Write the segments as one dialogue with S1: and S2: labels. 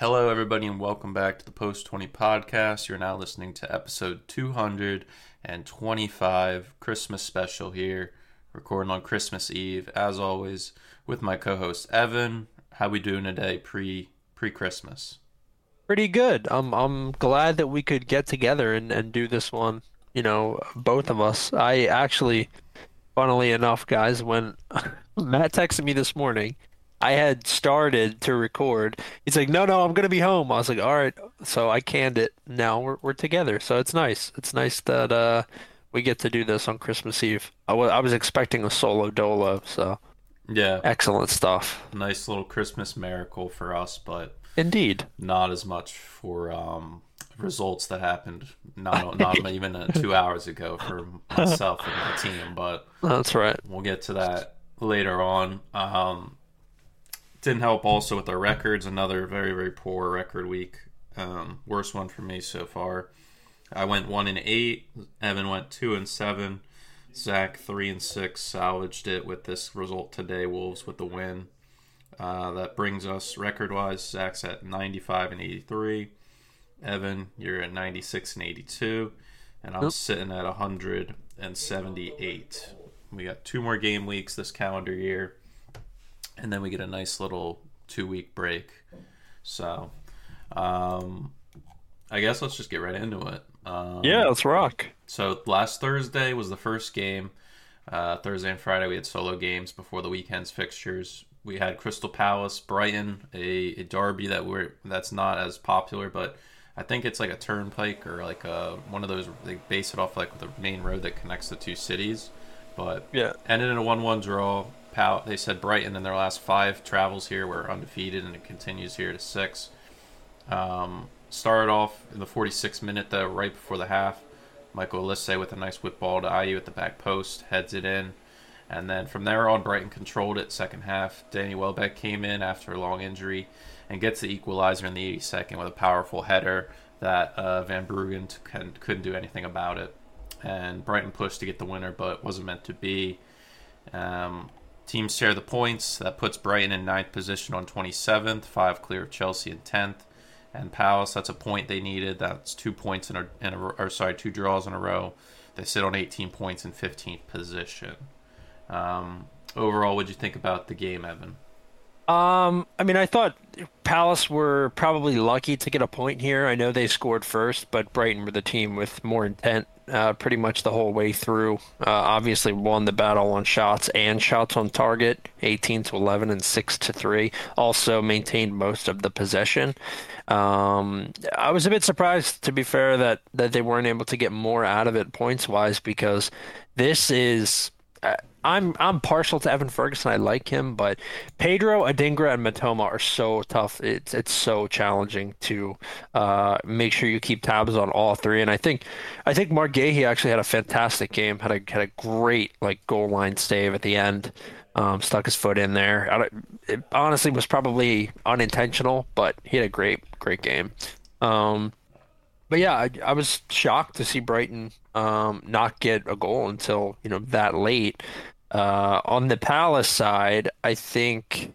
S1: Hello, everybody, and welcome back to the Post 20 podcast. You're now listening to episode 225, Christmas special here, recording on Christmas Eve, as always, with my co-host Evan. How we doing today, pre pre Christmas?
S2: Pretty good. I'm I'm glad that we could get together and, and do this one. You know, both of us. I actually, funnily enough, guys, when Matt texted me this morning I had started to record. He's like, "No, no, I'm gonna be home." I was like, "All right." So I canned it. Now we're we're together. So it's nice. It's nice that uh we get to do this on Christmas Eve. I was I was expecting a solo dolo. So
S1: yeah,
S2: excellent stuff.
S1: Nice little Christmas miracle for us, but
S2: indeed
S1: not as much for um results that happened not not even uh, two hours ago for myself and my team. But
S2: that's right.
S1: We'll get to that later on. Um, didn't help also with our records. Another very very poor record week. Um, worst one for me so far. I went one and eight. Evan went two and seven. Zach three and six salvaged it with this result today. Wolves with the win. Uh, that brings us record wise. Zach's at 95 and 83. Evan, you're at 96 and 82. And I'm sitting at 178. We got two more game weeks this calendar year and then we get a nice little two week break. So, um, I guess let's just get right into it. Um,
S2: yeah, let's rock.
S1: So last Thursday was the first game. Uh, Thursday and Friday we had solo games before the weekend's fixtures. We had Crystal Palace, Brighton, a, a derby that we're that's not as popular, but I think it's like a turnpike or like a one of those. They base it off like the main road that connects the two cities. But
S2: yeah,
S1: ended in a one-one draw. Pow- they said Brighton in their last five travels here were undefeated, and it continues here to six. Um, started off in the 46th minute, though, right before the half. Michael Olise with a nice whip ball to Ayew at the back post, heads it in. And then from there on, Brighton controlled it second half. Danny Welbeck came in after a long injury and gets the equalizer in the 82nd with a powerful header that uh, Van Bruggen couldn't do anything about it. And Brighton pushed to get the winner, but it wasn't meant to be. Um, Teams share the points. That puts Brighton in ninth position on 27th, five clear of Chelsea in 10th. And Palace, that's a point they needed. That's two points in a, in a or sorry, two draws in a row. They sit on 18 points in 15th position. Um, overall, what did you think about the game, Evan?
S2: Um, I mean, I thought Palace were probably lucky to get a point here. I know they scored first, but Brighton were the team with more intent uh, pretty much the whole way through. Uh, obviously, won the battle on shots and shots on target, 18 to 11 and 6 to 3. Also maintained most of the possession. Um, I was a bit surprised, to be fair, that that they weren't able to get more out of it points wise because this is. I'm I'm partial to Evan Ferguson. I like him, but Pedro, Adingra, and Mitoma are so tough. It's it's so challenging to uh, make sure you keep tabs on all three. And I think I think Marc Guéhi actually had a fantastic game. had a had a great like goal line save at the end. Um, stuck his foot in there. It honestly was probably unintentional, but he had a great great game. Um, but yeah, I, I was shocked to see Brighton um, not get a goal until you know that late. Uh, on the Palace side, I think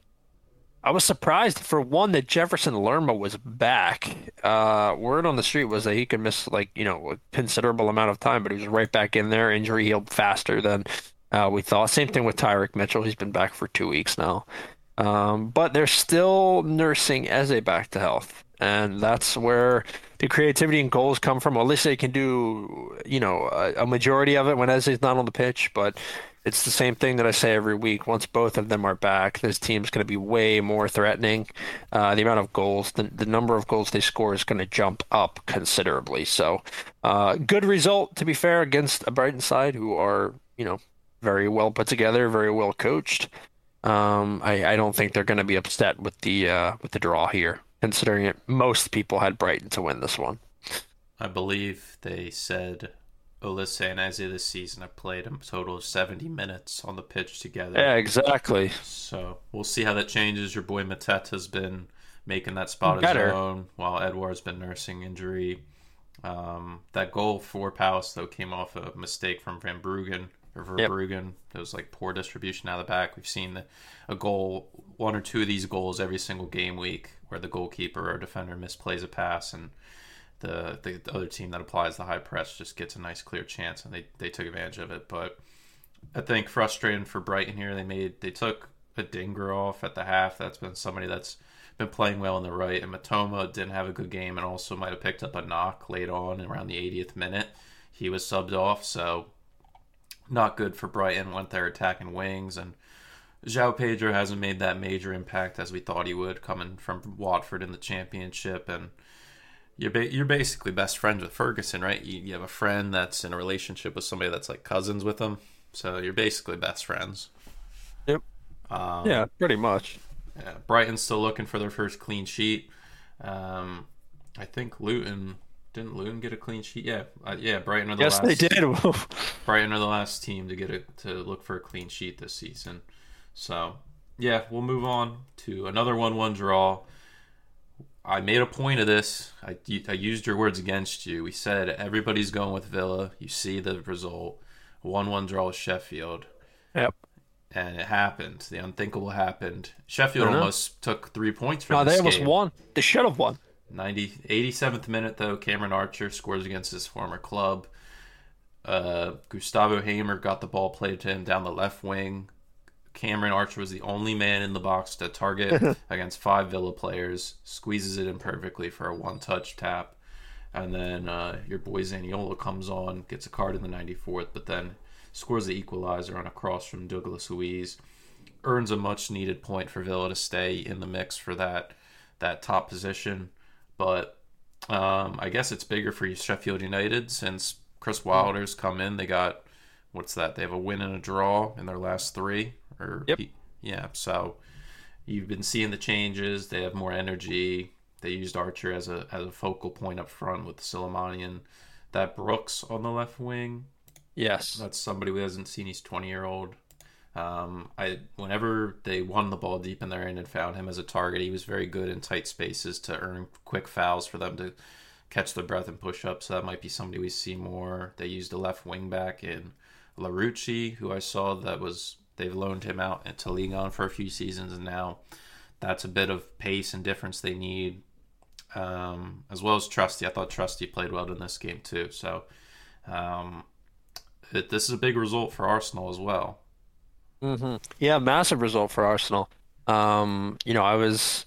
S2: I was surprised for one that Jefferson Lerma was back. Uh, word on the street was that he could miss like you know a considerable amount of time, but he was right back in there. Injury healed faster than uh, we thought. Same thing with Tyrick Mitchell. He's been back for two weeks now, um, but they're still nursing Eze back to health and that's where the creativity and goals come from. Olise can do, you know, a, a majority of it when Eze's not on the pitch, but it's the same thing that I say every week. Once both of them are back, this team's going to be way more threatening. Uh, the amount of goals, the, the number of goals they score is going to jump up considerably. So, uh, good result, to be fair, against a Brighton side who are, you know, very well put together, very well coached. Um, I, I don't think they're going to be upset with the uh, with the draw here considering it, most people had Brighton to win this one.
S1: I believe they said Olise and Eze this season have played a total of 70 minutes on the pitch together.
S2: Yeah, exactly.
S1: So we'll see how that changes. Your boy Mateta's been making that spot Better. his own while Edouard's been nursing injury. Um, that goal for Palace, though, came off a mistake from Van Bruggen. Or Verbruggen. Yep. It was like poor distribution out of the back. We've seen the, a goal, one or two of these goals every single game week where the goalkeeper or defender misplays a pass and the, the, the other team that applies the high press just gets a nice clear chance and they, they took advantage of it. But I think frustrating for Brighton here. They made they took Adingra off at the half. That's been somebody that's been playing well on the right. And Mitoma didn't have a good game and also might have picked up a knock late on around the 80th minute. He was subbed off, so not good for Brighton. Went there attacking wings and. João Pedro hasn't made that major impact as we thought he would, coming from Watford in the Championship, and you're ba- you're basically best friends with Ferguson, right? You, you have a friend that's in a relationship with somebody that's like cousins with him, so you're basically best friends.
S2: Yep. Um, yeah, pretty much.
S1: Yeah, Brighton's still looking for their first clean sheet. Um, I think Luton didn't Luton get a clean sheet? Yeah, uh, yeah. Brighton are the
S2: yes,
S1: last.
S2: they did.
S1: Brighton are the last team to get a, to look for a clean sheet this season. So yeah, we'll move on to another one-one draw. I made a point of this. I, I used your words against you. We said everybody's going with Villa. You see the result. 1 1 draw with Sheffield.
S2: Yep.
S1: And it happened. The unthinkable happened. Sheffield almost took three points from
S2: no,
S1: this
S2: they almost won. They should have won.
S1: 90, 87th minute, though, Cameron Archer scores against his former club. Uh, Gustavo Hamer got the ball played to him down the left wing. Cameron Archer was the only man in the box to target against five Villa players. Squeezes it in perfectly for a one-touch tap, and then uh, your boy Zaniolo comes on, gets a card in the 94th, but then scores the equalizer on a cross from Douglas Luiz. Earns a much-needed point for Villa to stay in the mix for that that top position, but um, I guess it's bigger for Sheffield United since Chris Wilder's come in. They got what's that? They have a win and a draw in their last three. Or
S2: yep.
S1: yeah. So you've been seeing the changes. They have more energy. They used Archer as a as a focal point up front with Slimani and that Brooks on the left wing.
S2: Yes,
S1: that's somebody who hasn't seen. He's twenty year old. Um, I whenever they won the ball deep in their end and found him as a target, he was very good in tight spaces to earn quick fouls for them to catch their breath and push up. So that might be somebody we see more. They used a left wing back in Larouci, who I saw that was they've loaned him out to Ligue 1 for a few seasons, and now that's a bit of pace and difference they need, um, as well as Trusty. I thought Trusty played well in this game too. So um, it, this is a big result for Arsenal as well.
S2: Mm-hmm. Yeah, massive result for Arsenal. Um, you know, I was,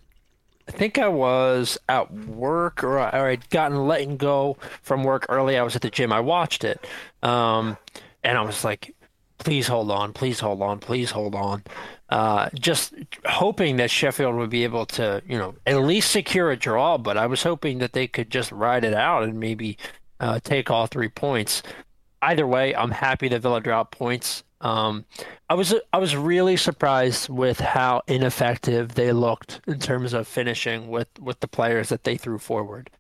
S2: I think I was at work or, or I'd gotten letting go from work early. I was at the gym. I watched it. Um, and I was like, please hold on, please hold on, please hold on. Uh, just hoping that Sheffield would be able to, you know, at least secure a draw. But I was hoping that they could just ride it out and maybe uh, take all three points. Either way, I'm happy that Villa dropped points. Um, I was I was really surprised with how ineffective they looked in terms of finishing with, with the players that they threw forward.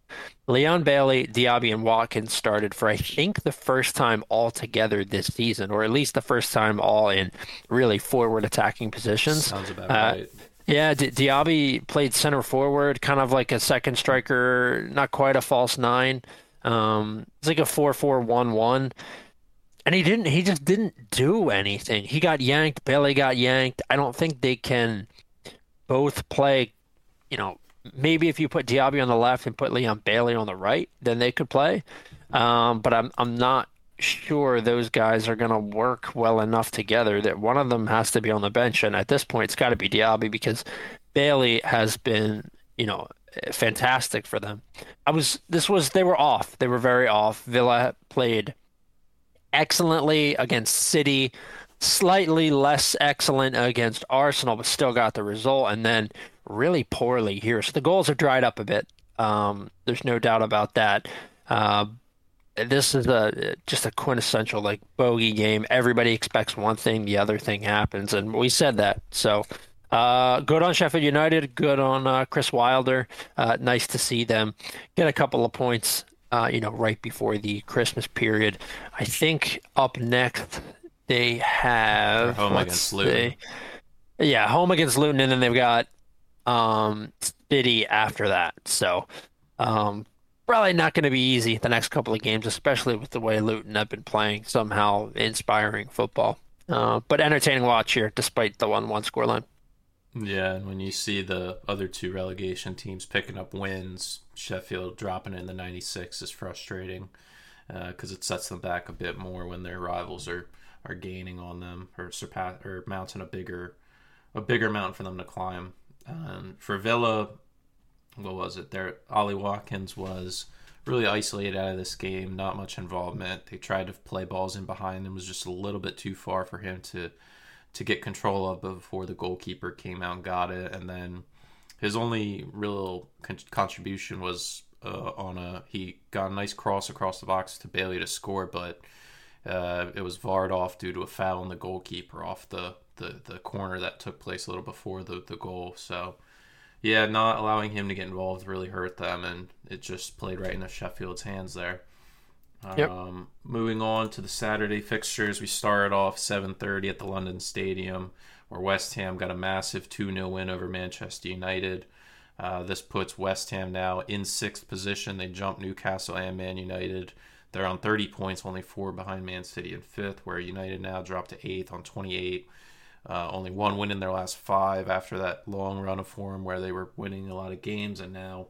S2: Leon Bailey, Diaby, and Watkins started for I think the first time all together this season, or at least the first time all in really forward attacking positions.
S1: Sounds about uh, right.
S2: Yeah, D- Diaby played center forward, kind of like a second striker, not quite a false nine. Um, it's like a four-four-one-one and he didn't he just didn't do anything. He got yanked bailey got yanked. I don't think they can both play you know maybe if you put Diaby on the left and put Leon Bailey on the right then they could play. Um, but i'm i'm not sure those guys are going to work well enough together that one of them has to be on the bench. And at this point it's got to be Diaby because Bailey has been you know fantastic for them. I was this was they were off. They were very off. Villa played excellently against City, slightly less excellent against Arsenal, but still got the result, and then really poorly here. So the goals have dried up a bit. Um, there's no doubt about that. Uh, this is a just a quintessential like bogey game. Everybody expects one thing, the other thing happens, and we said that. So uh, good on Sheffield United. Good on uh, Chris Wilder. Uh, nice to see them get a couple of points uh, you know, right before the Christmas period. I think up next they have
S1: home against Luton.
S2: yeah, home against Luton, and then they've got um, City after that. So, um, probably not going to be easy the next couple of games, especially with the way Luton have been playing. Somehow inspiring football, uh, but entertaining watch here, despite the one-one scoreline.
S1: Yeah, and when you see the other two relegation teams picking up wins, Sheffield dropping in the 96 is frustrating because uh, it sets them back a bit more when their rivals are, are gaining on them or surpass or mounting a bigger a bigger mountain for them to climb. Um, for Villa, what was it? There, Ollie Watkins was really isolated out of this game. Not much involvement. They tried to play balls in behind him. Was just a little bit too far for him to to get control of before the goalkeeper came out and got it. And then his only real con- contribution was uh, on a he got a nice cross across the box to Bailey to score, but uh, it was varred off due to a foul on the goalkeeper off the, the, the corner that took place a little before the, the goal. So yeah, not allowing him to get involved really hurt them, and it just played right into Sheffield's hands there. Yep. Um, moving on to the Saturday fixtures, we started off 7:30 at the London Stadium, where West Ham got a massive 2-0 win over Manchester United. Uh, this puts West Ham now in sixth position. They jump Newcastle and Man United. They're on 30 points, only four behind Man City in fifth, where United now dropped to eighth on 28. Uh, only one win in their last five after that long run of form where they were winning a lot of games, and now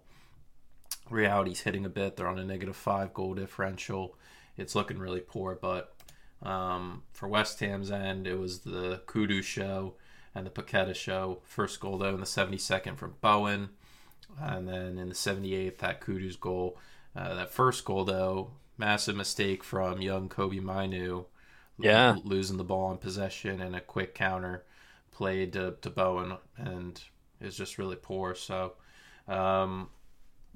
S1: reality's hitting a bit. They're on a negative five goal differential. It's looking really poor, but um, for West Ham's end, it was the Kudus show and the Paqueta show. First goal though in the 72nd from Bowen, and then in the 78th that Kudu's goal. Uh, that first goal though, massive mistake from young Kobbie Mainoo
S2: yeah,
S1: losing the ball in possession and a quick counter played to, to Bowen and is just really poor. So, um,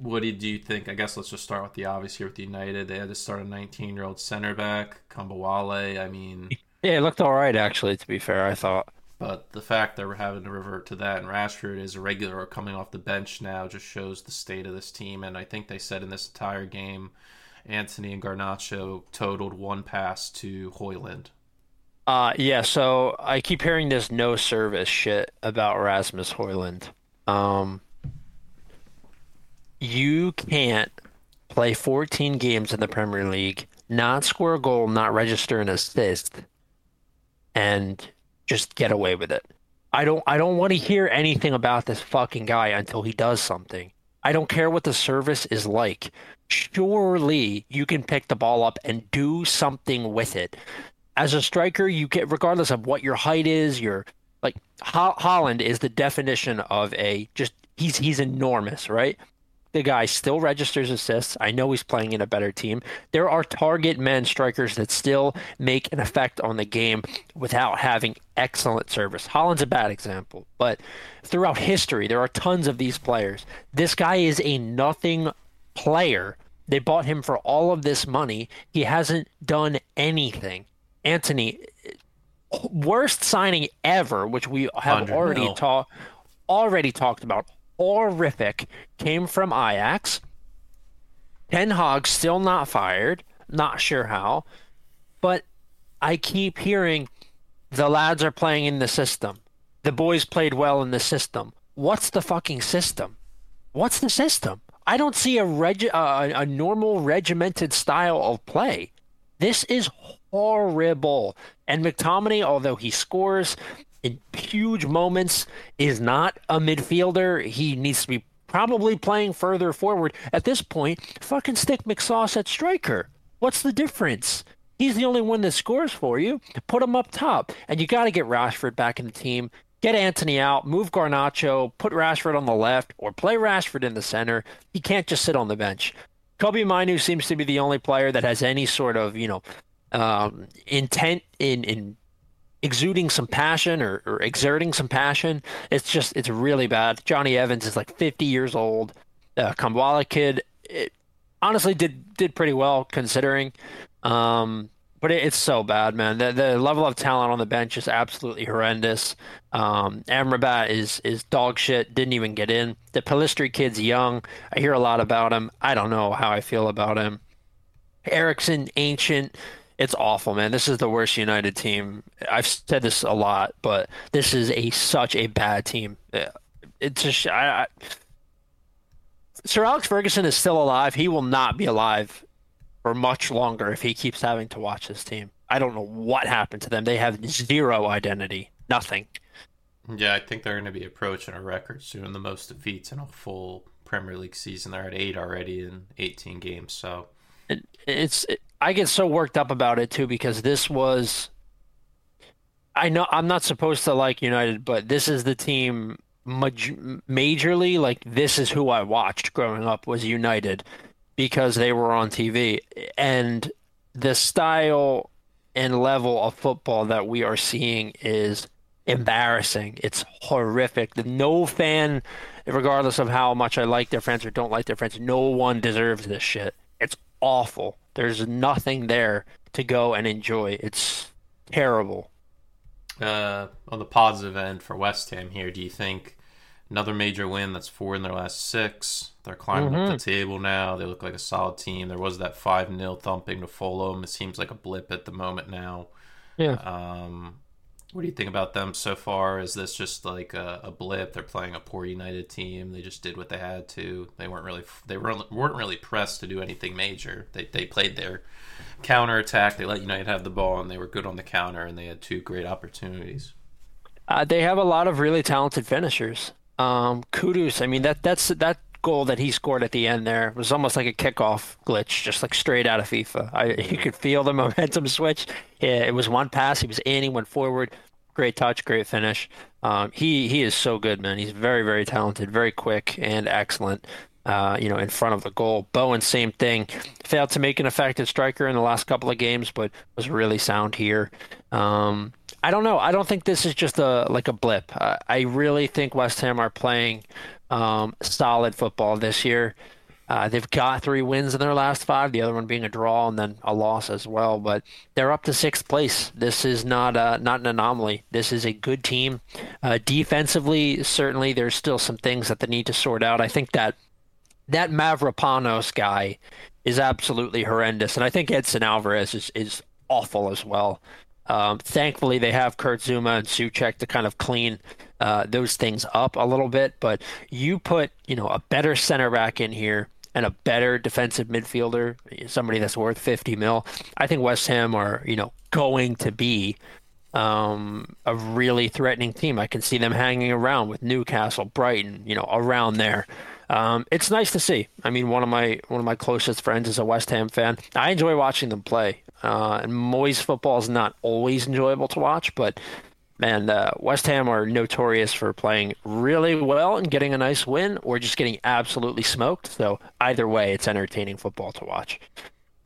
S1: what did you think? I guess let's just start with the obvious here with United. They had to start a 19 year old center back, Kambwala. I mean,
S2: yeah, it looked all right actually. To be fair, I thought.
S1: But the fact that we're having to revert to that and Rashford is a regular coming off the bench now just shows the state of this team. And I think they said in this entire game Antony and Garnacho totaled one pass to Højlund.
S2: Uh, yeah, so I keep hearing this no service shit about Rasmus Højlund. Um, you can't play 14 games in the Premier League, not score a goal, not register an assist, and just get away with it. I don't I don't want to hear anything about this fucking guy until he does something. I don't care what the service is like surely you can pick the ball up and do something with it. As a striker, you get regardless of what your height is, your like Ho- Haaland is the definition of a just he's he's enormous, right? The guy still registers assists. I know he's playing in a better team. There are target men strikers that still make an effect on the game without having excellent service. Haaland's a bad example, but throughout history, there are tons of these players. This guy is a nothing player. They bought him for all of this money. He hasn't done anything. Antony, worst signing ever, which we have already talked already talked about. Horrific. Came from Ajax. Ten Hag still not fired. Not sure how. But I keep hearing the lads are playing in the system. The boys played well in the system. What's the fucking system? What's the system? I don't see a reg uh, a normal regimented style of play. This is horrible. And McTominay, although he scores in huge moments, is not a midfielder. He needs to be probably playing further forward. At this point, fucking stick McSauce at striker. What's the difference? He's the only one that scores for you. Put him up top. And you got to get Rashford back in the team get Antony out, move Garnacho, put Rashford on the left, or play Rashford in the center. He can't just sit on the bench. Kobbie Mainoo seems to be the only player that has any sort of, you know, um, intent in, in exuding some passion or, or, exerting some passion. It's just, it's really bad. Jonny Evans is like 50 years old. Uh, Kambwala kid, it, honestly did did pretty well considering. Um, but it, it's so bad, man. The the level of talent on the bench is absolutely horrendous. Um, Amrabat is is dog shit. Didn't even get in. The Pellistri kid's young. I hear a lot about him. I don't know how I feel about him. Eriksen, ancient. It's awful, man. This is the worst United team. I've said this a lot, but this is a such a bad team. Uh, it's just I, I Sir Alex Ferguson is still alive. He will not be alive for much longer if he keeps having to watch this team. I don't know what happened to them. They have zero identity, nothing.
S1: Yeah, I think they're going to be approaching a record soon. The most defeats in a full Premier League season. They're at eight already in 18 games. So
S2: it, it's it, I get so worked up about it too because this was. I know I'm not supposed to like United, but this is the team majorly. Like this is who I watched growing up was United because they were on TV and the style and level of football that we are seeing is embarrassing. It's horrific. No fan, regardless of how much I like their friends or don't like their friends, no one deserves this shit. It's awful. There's nothing there to go and enjoy. It's terrible.
S1: Uh, on the positive end for West Ham here, do you think another major win? That's four in their last six. They're climbing mm-hmm. up the table now. They look like a solid team. There was that five 0 thumping to Fulham. It seems like a blip at the moment now.
S2: Yeah.
S1: Um, what do you think about them so far? Is this just like a, a, blip? They're playing a poor United team. They just did what they had to. They weren't really they weren't really pressed to do anything major. They they played their counter attack. They let United have the ball, and they were good on the counter. And they had two great opportunities.
S2: Uh, they have a lot of really talented finishers. Um, Kudus. I mean that that's that goal that he scored at the end there was almost like a kickoff glitch, just like straight out of FIFA. I, you could feel the momentum switch. It was one pass, he was in, he went forward. Great touch, great finish. Um, he he is so good, man. He's very very talented, very quick and excellent. Uh, you know, in front of the goal. Bowen, same thing. Failed to make an effective striker in the last couple of games, but was really sound here. Um, I don't know. I don't think this is just a like a blip. Uh, I really think West Ham are playing um, solid football this year. Uh, they've got three wins in their last five, the other one being a draw and then a loss as well. But they're up to sixth place. This is not uh, not an anomaly. This is a good team. Uh, defensively, certainly, there's still some things that they need to sort out. I think that that Mavropanos guy is absolutely horrendous, and I think Edson Alvarez is is awful as well. Um, thankfully, they have Kurt Zouma and Soucek to kind of clean uh, those things up a little bit. But you put, you know, a better center back in here and a better defensive midfielder, somebody that's worth 50 mil. I think West Ham are, you know, going to be um, a really threatening team. I can see them hanging around with Newcastle, Brighton, you know, around there. Um, it's nice to see. I mean, one of my one of my closest friends is a West Ham fan. I enjoy watching them play. Uh, and Moyes football is not always enjoyable to watch, but man, uh, West Ham are notorious for playing really well and getting a nice win, or just getting absolutely smoked. So either way, it's entertaining football to watch.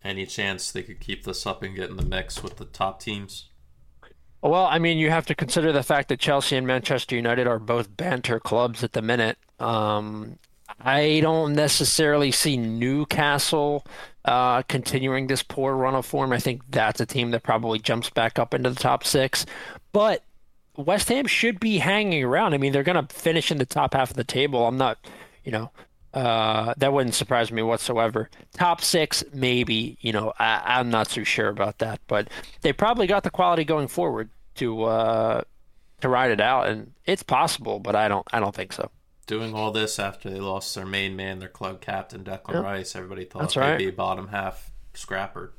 S1: Any chance they could keep this up and get in the mix with the top teams?
S2: Well, I mean, you have to consider the fact that Chelsea and Manchester United are both banter clubs at the minute. Um, I don't necessarily see Newcastle uh, continuing this poor run of form. I think that's a team that probably jumps back up into the top six. But West Ham should be hanging around. I mean, they're going to finish in the top half of the table. I'm not, you know, uh, that wouldn't surprise me whatsoever. Top six, maybe. You know, I, am not too sure about that, but they probably got the quality going forward to uh, to ride it out, and it's possible, but I don't I don't think so
S1: doing all this after they lost their main man, their club captain, Declan yep. Rice. Everybody thought That's they'd
S2: right.
S1: be bottom half scrapper.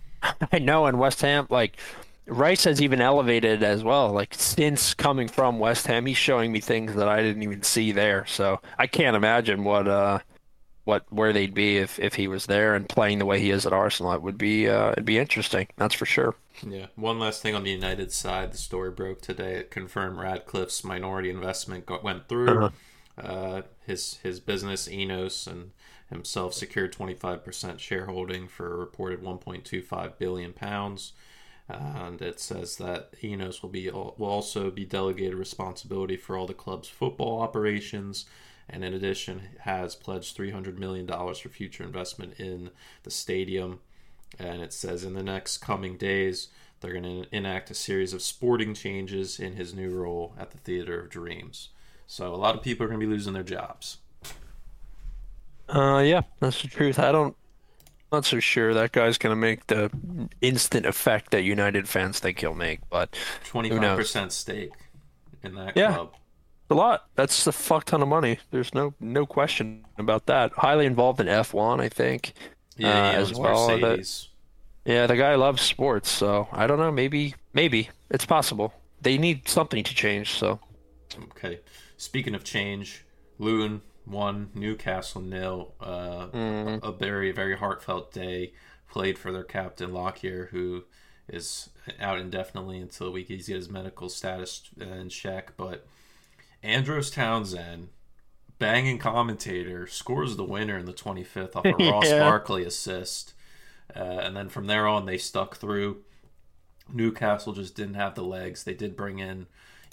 S2: I know, and West Ham, like Rice has even elevated as well. Like since coming from West Ham, he's showing me things that I didn't even see there. So I can't imagine what uh what where they'd be if, if he was there and playing the way he is at Arsenal. It would be uh, it'd be interesting. That's for sure.
S1: Yeah. One last thing on the United side, the story broke today. It confirmed Ratcliffe's minority investment got, went through. Uh-huh. Uh, his his business INEOS and himself secured 25% shareholding for a reported 1.25 billion pounds. and it says that INEOS will be will also be delegated responsibility for all the club's football operations, and in addition has pledged 300 million dollars for future investment in the stadium. And it says in the next coming days they're going to enact a series of sporting changes in his new role at the Theater of Dreams. So a lot of people are going to be losing their jobs.
S2: Uh, yeah, that's the truth. I don't, not so sure that guy's going to make the instant effect that United fans think he'll make, but
S1: twenty five percent stake in that
S2: yeah.
S1: club.
S2: a lot. That's a fuck ton of money. There's no no question about that. Highly involved in F1, I think.
S1: Yeah,
S2: uh, as well. The- yeah, the guy loves sports, so I don't know. Maybe maybe it's possible. They need something to change. So
S1: Okay. Speaking of change, Luton won, Newcastle nil. Uh,
S2: Mm.
S1: a, very very heartfelt day. Played for their captain Lockyer, who is out indefinitely until we he gets his medical status in check. But Andros Townsend, banging commentator, scores the winner in the 25th off a Ross
S2: Yeah.
S1: Barkley assist. Uh, and then from there on, they stuck through. Newcastle just didn't have the legs. They did bring in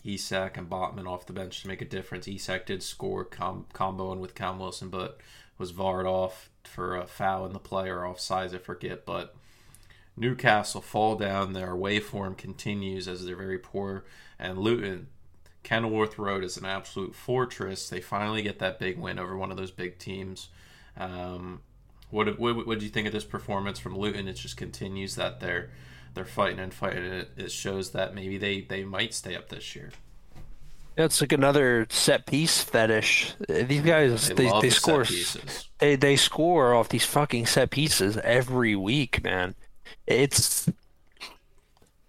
S1: Isak and Botman off the bench to make a difference. Isak did score com- comboing with Cam Wilson, but was varred off for a foul in the play or offsides, I forget. But Newcastle fall down. Their away form continues as they're very poor. And Luton, Kenilworth Road is an absolute fortress. They finally get that big win over one of those big teams. Um, what what what do you think of this performance from Luton? It just continues that they're they're fighting and fighting. It, it shows that maybe they they might stay up this year.
S2: it's like another set piece fetish. These guys
S1: They,
S2: they they
S1: the
S2: score they they score off these fucking set pieces every week, man. It's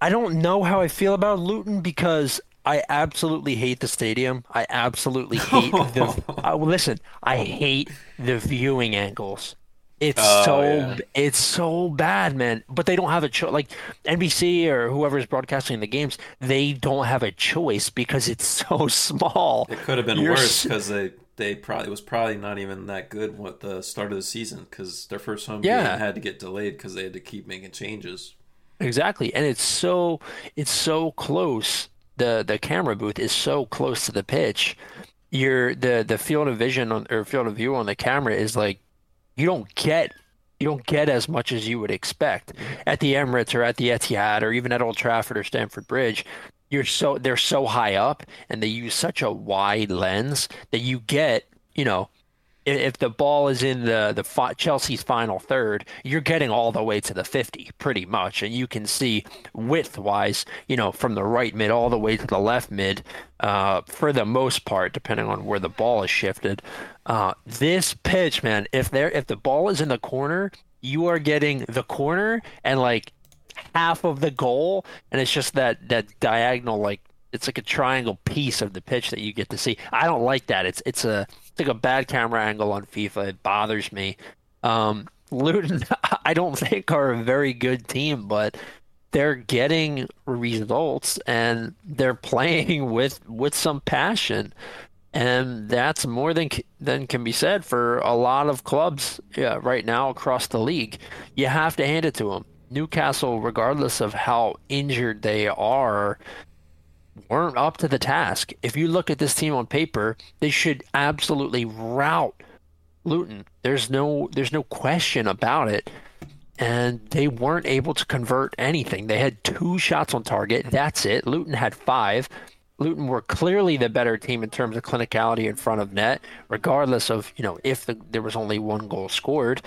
S2: I don't know how I feel about Luton because I absolutely hate the stadium. I absolutely hate the. Uh, listen, I hate the viewing angles. It's
S1: Oh,
S2: so
S1: yeah.
S2: it's so bad, man. But they don't have a choice. Like NBC or whoever's broadcasting the games, they don't have a choice because it's so small.
S1: It could have been
S2: You're
S1: worse because they they probably it was probably not even that good at the start of the season because their first home
S2: Yeah.
S1: game had to get delayed because they had to keep making changes.
S2: Exactly. And it's so it's so close. The the camera booth is so close to the pitch. Your the the field of vision on or field of view on the camera is like you don't get you don't get as much as you would expect at the Emirates or at the Etihad or even at Old Trafford or Stamford Bridge. You're so they're so high up and they use such a wide lens that you get, you know, if the ball is in the the fi- Chelsea's final third, you're getting all the way to the 50 pretty much and you can see width wise, you know, from the right mid all the way to the left mid uh, for the most part depending on where the ball is shifted. Uh, this pitch, man, if there if the ball is in the corner, you are getting the corner and like half of the goal and it's just that that diagonal like it's like a triangle piece of the pitch that you get to see. I don't like that. It's it's a it's like a bad camera angle on FIFA. It bothers me. Um, Luton, I don't think are a very good team, but they're getting results and they're playing with with some passion, and that's more than than can be said for a lot of clubs yeah, right now across the league. You have to hand it to them. Newcastle, regardless of how injured they are, weren't up to the task. If you look at this team on paper, they should absolutely rout Luton. There's no there's no question about it. And they weren't able to convert anything. They had two shots on target. That's it. Luton had five. Luton were clearly the better team in terms of clinicality in front of net, regardless of, you know, if the, there was only one goal scored.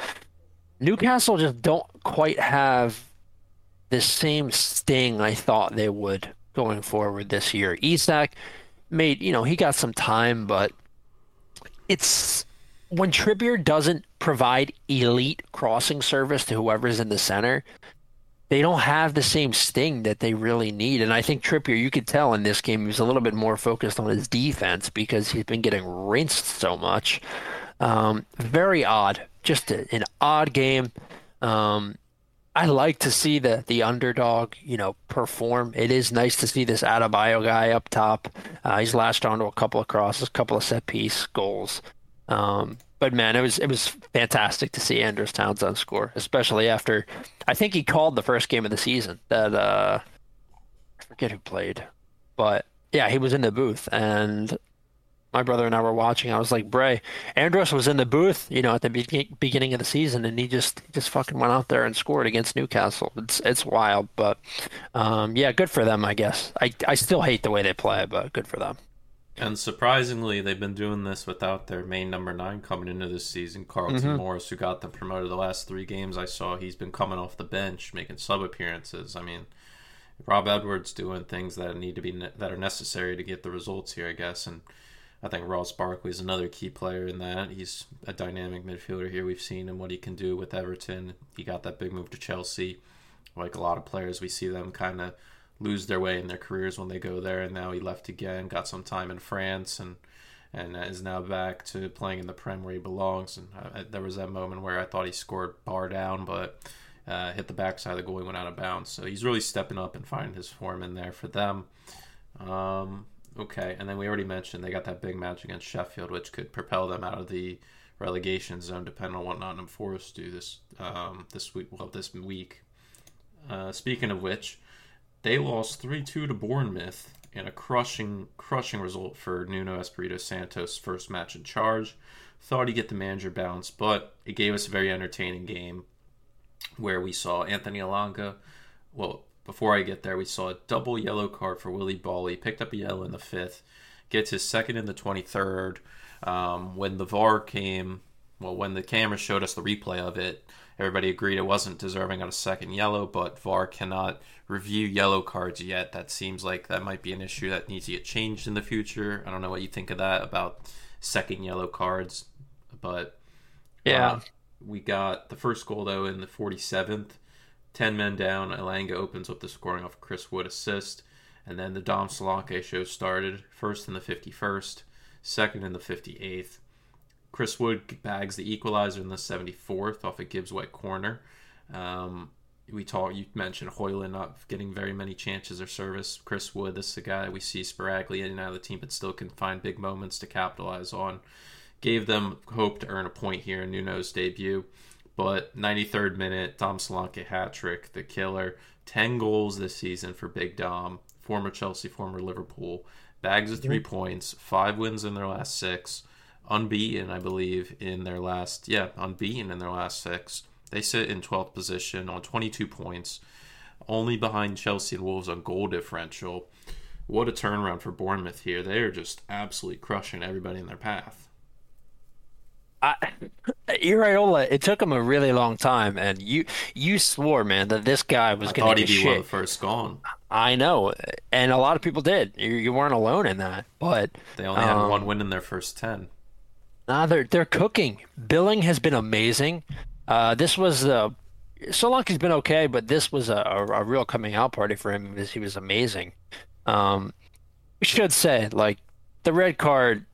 S2: Newcastle just don't quite have the same sting I thought they would going forward this year. Isak made, you know, he got some time, but it's when Trippier doesn't provide elite crossing service to whoever's in the center, they don't have the same sting that they really need. And I think Trippier, you could tell in this game, he was a little bit more focused on his defense because he's been getting rinsed so much. Um, very odd, just a, an odd game. Um, I like to see the the underdog, you know, perform. It is nice to see this Adebayo guy up top. Uh, he's latched onto a couple of crosses, a couple of set piece goals. Um, but man, it was it was fantastic to see Andros Townsend score, especially after I think he called the first game of the season. That uh, I forget who played, but yeah, he was in the booth and my brother and I were watching. I was like, Bray, Andros was in the booth, you know, at the be- beginning of the season, and he just just fucking went out there and scored against Newcastle. It's it's wild, but um, yeah, good for them, I guess. I I still hate the way they play, but good for them.
S1: And surprisingly, they've been doing this without their main number nine coming into this season, Carlton
S2: Mm-hmm.
S1: Morris, who got them promoted the last three games I saw. He's been coming off the bench, making sub appearances. I mean, Rob Edwards doing things that need to be ne- that are necessary to get the results here, I guess. And I think Ross Barkley is another key player in that. He's a dynamic midfielder here. We've seen him what he can do with Everton. He got that big move to Chelsea. Like a lot of players, we see them kind of lose their way in their careers when they go there. And now he left again, got some time in France, and and is now back to playing in the Prem where he belongs. And uh, there was that moment where I thought he scored bar down, but uh, hit the backside of the goal, went out of bounds. So he's really stepping up and finding his form in there for them. Um, okay, and then we already mentioned they got that big match against Sheffield, which could propel them out of the relegation zone, depending on what Nottingham Forest do this um, this week. Well, this week. Uh, speaking of which, they lost three two to Bournemouth in a crushing crushing result for Nuno Espirito Santos' first match in charge. Thought he'd get the manager bounce, but it gave us a very entertaining game where we saw Anthony Elanga. Well, before I get there, we saw a double yellow card for Willy Boly. Picked up a yellow in the fifth, gets his second in the 23rd. Um, when the VAR came, well, when the camera showed us the replay of it, everybody agreed it wasn't deserving of a second yellow, but VAR cannot review yellow cards yet. That seems like that might be an issue that needs to get changed in the future. I don't know what you think of that about second yellow cards, but
S2: yeah.
S1: Uh, we got the first goal though in the 47th 10 men down. Elanga opens up the scoring off Chris Wood assist. And then the Dom Solanke show started, first in the 51st, second in the 58th. Chris Wood bags the equalizer in the 74th off a Gibbs White corner. Um, we talked, you mentioned Højlund not getting very many chances or service. Chris Wood, this is a guy we see sporadically in and out of the team, but still can find big moments to capitalize on. Gave them hope to earn a point here in Nuno's debut. But 93rd minute, Dom Solanke hat trick, the killer. 10 goals this season for Big Dom, former Chelsea, former Liverpool. Bags of three points, five wins in their last six, unbeaten, I believe, in their last, yeah, unbeaten in their last six. They sit in 12th position on 22 points, only behind Chelsea and Wolves on goal differential. What a turnaround for Bournemouth here. They are just absolutely crushing everybody in their path.
S2: I, Iraola, it took him a really long time, and you you swore, man, that this guy was going to be shit. One
S1: of the first gone.
S2: I know, and a lot of people did. You, you weren't alone in that, but
S1: they only um, had one win in their first ten.
S2: Nah, they're they're cooking. Billing has been amazing. Uh, this was uh, Solanke's been okay, but this was a, a, a, real coming out party for him because he was amazing. Um, we should say, like, the red card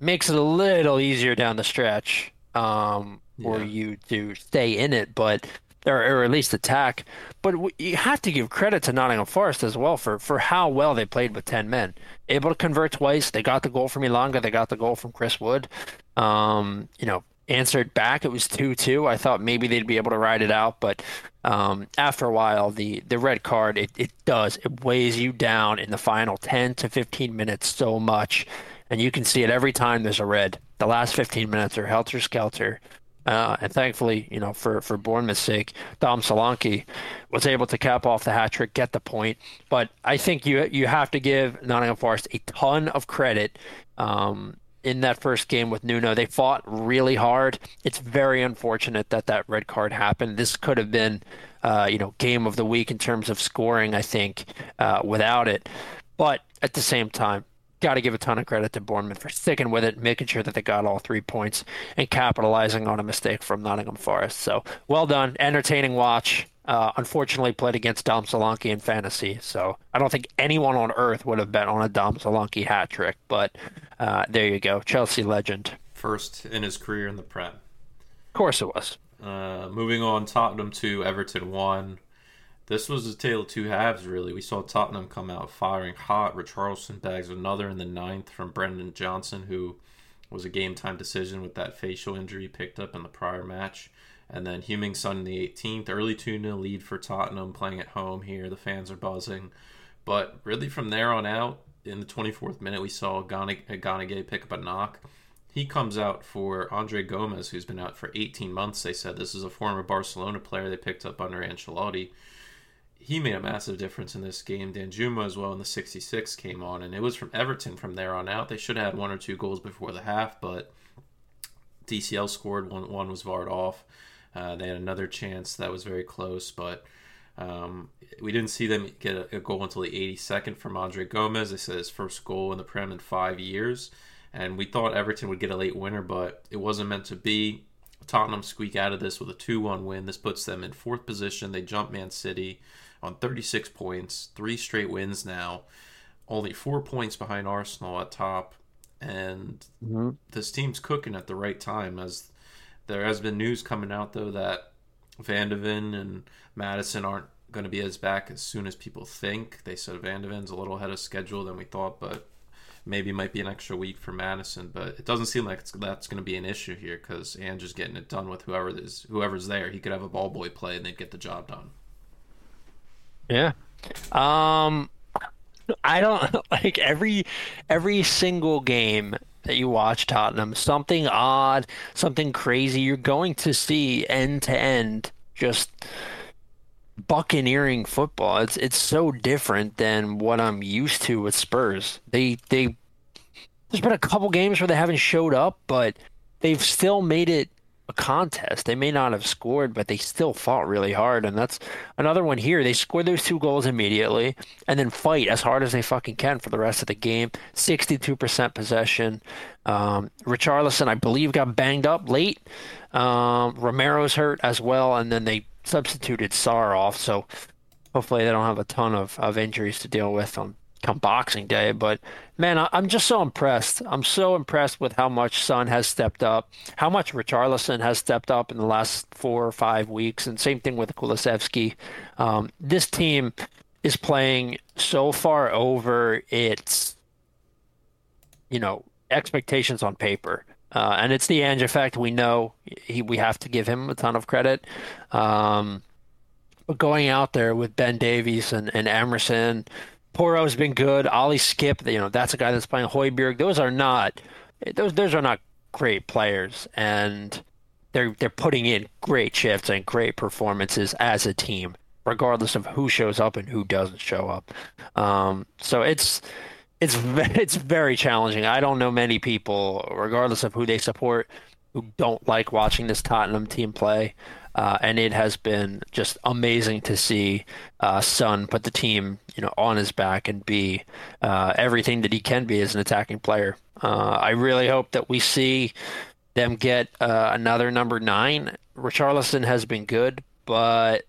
S2: makes it a little easier down the stretch um, yeah. for you to stay in it, but or, or at least attack. But you have to give credit to Nottingham Forest as well for for how well they played with ten men, able to convert twice. They got the goal from Elanga, they got the goal from Chris Wood. Um, you know, answered back. It was two two. I thought maybe they'd be able to ride it out, but um, after a while, the the red card it it does it weighs you down in the final ten to fifteen minutes so much and you can see it every time there's a red. The last 15 minutes are helter skelter. Uh, and thankfully, you know, for, for Bournemouth's sake, Dom Solanke was able to cap off the hat trick, get the point. But I think you you have to give Nottingham Forest a ton of credit um, in that first game with Nuno. They fought really hard. It's very unfortunate that that red card happened. This could have been, uh, you know, game of the week in terms of scoring. I think uh, without it, but at the same time, got to give a ton of credit to Bournemouth for sticking with it, making sure that they got all three points, and capitalizing on a mistake from Nottingham Forest. So well done, entertaining watch. Uh, unfortunately, played against Dom Solanke in fantasy, so I don't think anyone on earth would have bet on a Dom Solanke hat trick. But uh, there you go, Chelsea legend.
S1: First in his career in the Prem.
S2: Of course, it was.
S1: Uh, moving on, Tottenham two, Everton one. This was a tale of two halves, really. We saw Tottenham come out firing hot. Richarlison bags another in the ninth from Brennan Johnson, who was a game time decision with that facial injury picked up in the prior match. And then Heung-min Son in the 18th, early 2 0 lead for Tottenham playing at home here. The fans are buzzing. But really, from there on out, in the 24th minute, we saw Gana Gueye pick up a knock. He comes out for Andre Gomes, who's been out for 18 months. They said this is a former Barcelona player they picked up under Ancelotti he made a massive difference in this game. Danjuma as well in the 66 came on, and it was from Everton from there on out. They should have had one or two goals before the half, but DCL scored one. One was varred off. Uh, they had another chance that was very close, but um, we didn't see them get a, a, goal until the 82nd from Andre Gomes. They said his first goal in the Prem in five years. and we thought Everton would get a late winner, but it wasn't meant to be. Tottenham squeak out of this with a 2 1 win. This puts them in fourth position. They jump Man City on 36 points, three straight wins now, only four points behind Arsenal at top. And mm-hmm. this team's cooking at the right time. As there has been news coming out, though, that Van de Ven and Maddison aren't going to be as back as soon as people think. They said Van de Ven's a little ahead of schedule than we thought, but maybe it might be an extra week for Maddison, But it doesn't seem like that's going to be an issue here because Ange is getting it done with whoever is whoever's there. He could have a ball boy play and they'd get the job done.
S2: Yeah. Um, I don't like every every single game that you watch Tottenham, something odd, something crazy. You're going to see end to end just buccaneering football. It's it's so different than what I'm used to with Spurs. They they there's been a couple games where they haven't showed up, but they've still made it a contest. They may not have scored, but they still fought really hard. And that's another one here. They scored those two goals immediately and then fight as hard as they fucking can for the rest of the game. 62% possession. Um, Richarlison, I believe, got banged up late. Um, Romero's hurt as well. And then they substituted Sarr off. So hopefully they don't have a ton of, of injuries to deal with on come Boxing Day. But man, I, am just so impressed. I'm so impressed with how much Sun has stepped up, how much Richarlison has stepped up in the last four or five weeks, and same thing with Kulusevski. Um, this team is playing so far over its, you know, expectations on paper. Uh, and it's the Ange effect. We know he, we have to give him a ton of credit. Um, but going out there with Ben Davies and, and Emerson, Porro's been good. Ollie Skipp, you know, that's a guy that's playing Højbjerg. Those are not those those are not great players, and they're they're putting in great shifts and great performances as a team, regardless of who shows up and who doesn't show up. Um, so it's it's it's very challenging. I don't know many people, regardless of who they support, who don't like watching this Tottenham team play. Uh, and it has been just amazing to see uh, Son put the team, you know, on his back and be uh, everything that he can be as an attacking player. Uh, I really hope that we see them get uh, another number nine. Richarlison has been good, but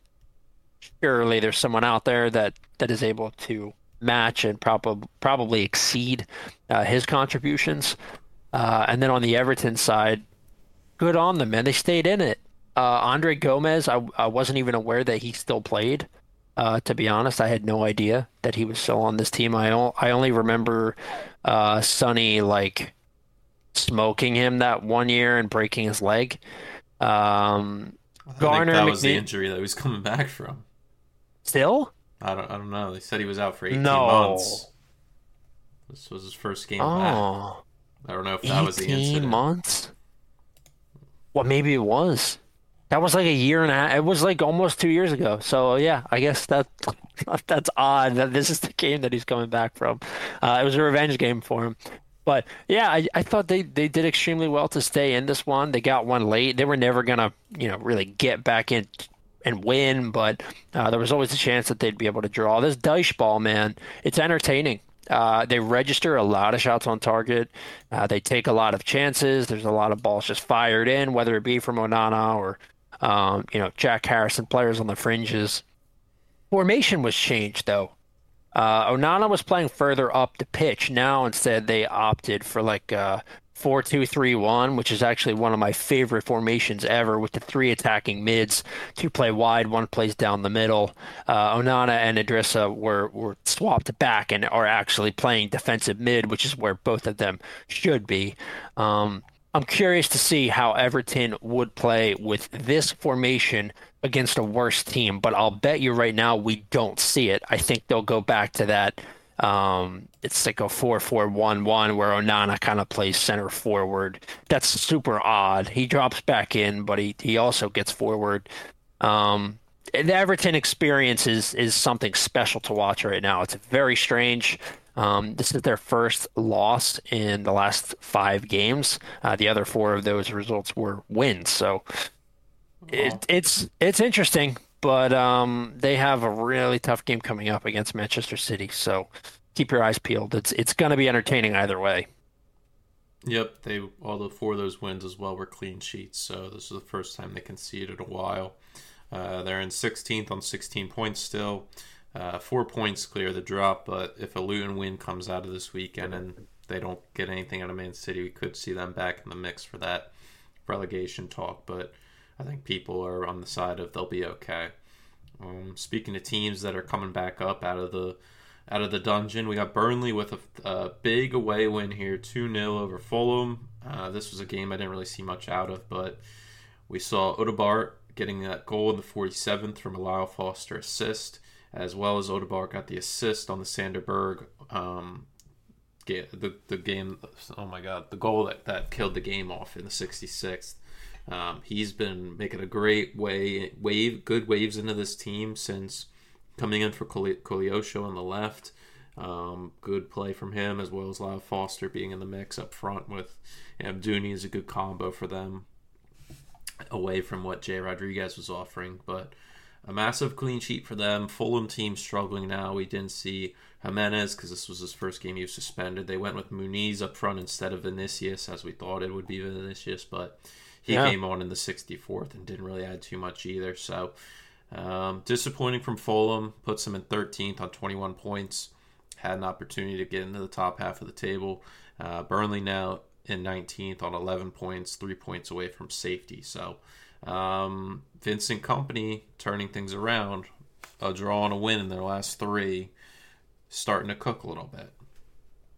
S2: surely there's someone out there that, that is able to match and probably probably exceed uh, his contributions. and then on the Everton side, good on them, man. They stayed in it. Uh, André Gomes, I, I wasn't even aware that he still played. Uh, to be honest, I had no idea that he was still on this team. I o- I only remember uh, Sonny like smoking him that one year and breaking his leg. Um,
S1: Garner that was the injury that he was coming back from.
S2: Still?
S1: I don't I don't know. They said he was out for eighteen no. months. This was his first game oh. back. I don't know if that was the incident. Eighteen
S2: months. Well, maybe it was. That was like a year and a half. It was like almost two years ago. So yeah, I guess that that's odd that this is the game that he's coming back from. Uh, it was a revenge game for him. But yeah, I, I thought they, they did extremely well to stay in this one. They got one late. They were never gonna you know really get back in and win, but uh, there was always a chance that they'd be able to draw. This Dyche ball, man, it's entertaining. Uh, they register a lot of shots on target. Uh, they take a lot of chances. There's a lot of balls just fired in, whether it be from Onana or um, you know, Jack Harrison, players on the fringes. Formation was changed though. Uh, Onana was playing further up the pitch. Now instead they opted for like uh, four two three one, which is actually one of my favorite formations ever, with the three attacking mids, two play wide, one plays down the middle. Uh, Onana and Idrissa were were swapped back and are actually playing defensive mid, which is where both of them should be. Um, I'm curious to see how Everton would play with this formation against a worse team, but I'll bet you right now we don't see it. I think they'll go back to that. Um, it's like a 4 4 1 1 where Onana kind of plays center forward. That's super odd. He drops back in, but he, he also gets forward. Um, the Everton experience is, is something special to watch right now. It's very strange. Um, this is their first loss in the last five games. Uh, the other four of those results were wins. So it, it's it's interesting, but um, they have a really tough game coming up against Manchester City. So keep your eyes peeled. It's it's going to be entertaining either way.
S1: Yep, they all the four of those wins as well were clean sheets, so this is the first time they conceded in a while. Uh, they're in 16th on 16 points still. Uh, four points clear the drop, but if a Luton win comes out of this weekend and they don't get anything out of Man City, we could see them back in the mix for that relegation talk. But I think people are on the side of they'll be okay. Um, speaking of teams that are coming back up out of the out of the dungeon, we got Burnley with a, a big away win here, two 0 over Fulham. Uh, this was a game I didn't really see much out of, but we saw Odobert getting that goal in the 47th from a Lyle Foster assist, as well as Odobert got the assist on the Sander Berge um, the the game. Oh my God, the goal that, that killed the game off in the 66th. Um, he's been making a great way wave, good waves into this team since coming in for Koleosho on the left. Um, good play from him as well as Lyle Foster being in the mix up front with Amdouni is a good combo for them away from what Jay Rodriguez was offering. But a massive clean sheet for them. Fulham team struggling now. We didn't see Jimenez because this was his first game he was suspended. They went with Muniz up front instead of Vinicius as we thought it would be Vinicius, but he yeah. came on in the 64th and didn't really add too much either. So um, disappointing from Fulham. Puts them in 13th on 21 points. Had an opportunity to get into the top half of the table. Uh, Burnley now in 19th on 11 points, three points away from safety. So um, Vincent Kompany turning things around, a draw and a win in their last three, starting to cook a little bit.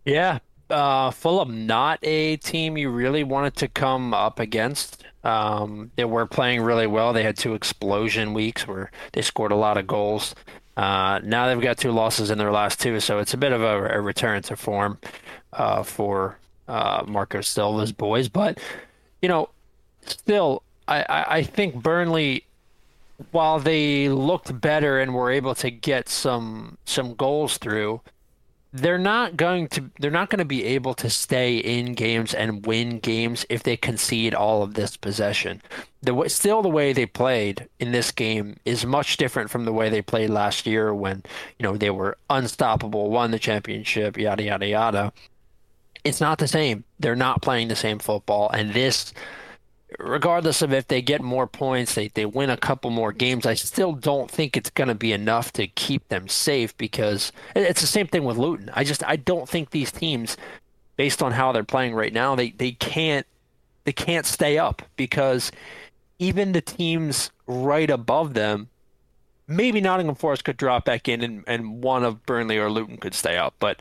S2: Yeah, uh, Fulham not a team you really wanted to come up against. Um, they were playing really well. They had two explosion weeks where they scored a lot of goals. Uh, now they've got two losses in their last two, so it's a bit of a, a return to form uh, for uh, Marco Silva's boys. But you know, still, I, I think Burnley, while they looked better and were able to get some some goals through, they're not going to they're not going to be able to stay in games and win games if they concede all of this possession. The still the way they played in this game is much different from the way they played last year when you know they were unstoppable, won the championship, yada yada yada. It's not the same. They're not playing the same football, and this regardless of if they get more points, they, they win a couple more games, I still don't think it's going to be enough to keep them safe because it's the same thing with Luton. I just I don't think these teams, based on how they're playing right now, they, they can't they can't stay up because even the teams right above them, maybe Nottingham Forest could drop back in and, and one of Burnley or Luton could stay up, but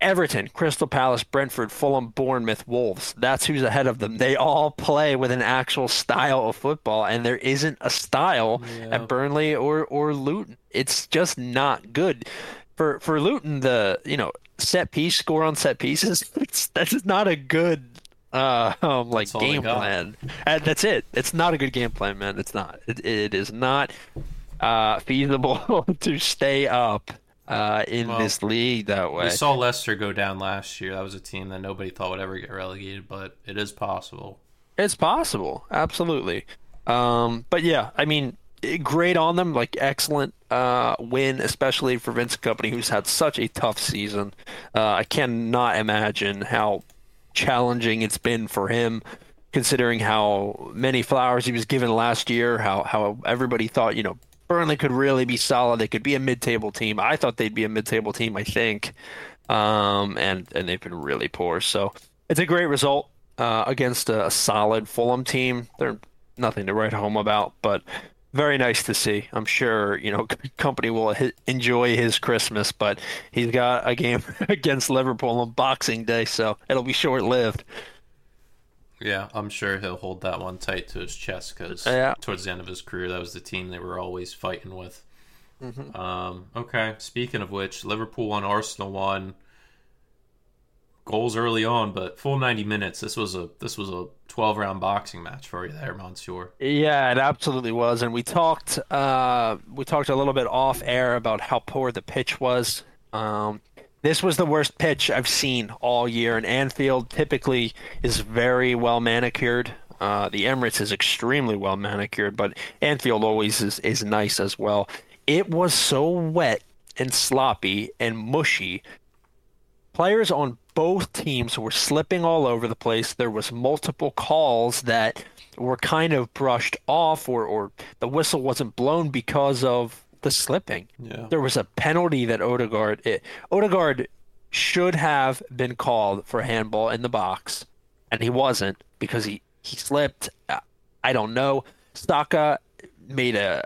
S2: Everton, Crystal Palace, Brentford, Fulham, Bournemouth, Wolves. That's who's ahead of them. They all play with an actual style of football, and there isn't a style yeah. at Burnley or, or Luton. It's just not good. For for Luton, the you know set piece score on set pieces. It's, that's not a good uh um, like game plan. And that's it. It's not a good game plan, man. It's not. It, it is not uh, feasible to stay up uh, in well, this league that way.
S1: We saw Leicester go down last year. That was a team that nobody thought would ever get relegated, but it is possible.
S2: It's possible, absolutely. Um, but yeah, I mean, great on them. Like excellent uh, win, especially for Vincent Kompany, who's had such a tough season. Uh, I cannot imagine how challenging it's been for him considering how many flowers he was given last year, how how everybody thought, you know, Burnley could really be solid. They could be a mid-table team. I thought they'd be a mid-table team. I think, um, and and they've been really poor. So it's a great result uh, against a, solid Fulham team. They're nothing to write home about, but very nice to see. I'm sure you know Kompany will enjoy his Christmas, but he's got a game against Liverpool on Boxing Day, so it'll be short-lived.
S1: Yeah, I'm sure he'll hold that one tight to his chest because yeah. towards the end of his career, that was the team they were always fighting with. Mm-hmm. Um, okay, speaking of which, Liverpool won, Arsenal won. Goals early on, but full 90 minutes. This was a this was a 12 round boxing match for you there, Monsieur.
S2: Yeah, it absolutely was. And we talked uh, we talked a little bit off air about how poor the pitch was. Um, this was the worst pitch I've seen all year, and Anfield typically is very well manicured. Uh, the Emirates is extremely well manicured, but Anfield always is, is nice as well. It was so wet and sloppy and mushy. players on both teams were slipping all over the place. There was multiple calls that were kind of brushed off, or or the whistle wasn't blown because of the slipping.
S1: Yeah.
S2: There was a penalty that Odegaard it, Odegaard should have been called for handball in the box, and he wasn't because he he slipped. Uh, I don't know. Saka made a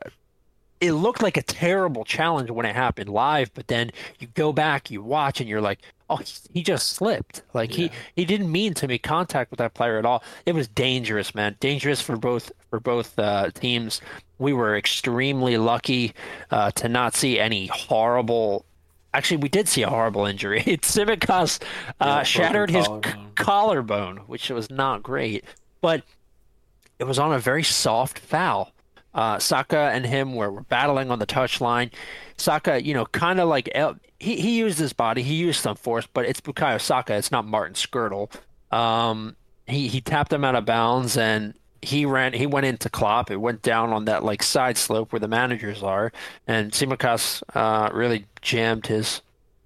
S2: it looked like a terrible challenge when it happened live, but then you go back, you watch, and you're like, oh, he, he just slipped. Like
S1: Yeah.
S2: he he didn't mean to make contact with that player at all. It was dangerous, man. Dangerous for both for both uh, teams. We were extremely lucky uh, to not see any horrible. Actually, we did see a horrible injury. Tsimikas uh, shattered his c-
S1: collarbone.
S2: collarbone, which was not great, but it was on a very soft foul. Uh, Saka and him were, were battling on the touchline. Saka, you know, kind of like he he used his body, he used some force, but it's Bukayo Saka. It's not Martin Škrtel. Um, he he tapped him out of bounds and he ran. He went into Klopp. It went down on that like side slope where the managers are, and Tsimikas uh, really jammed his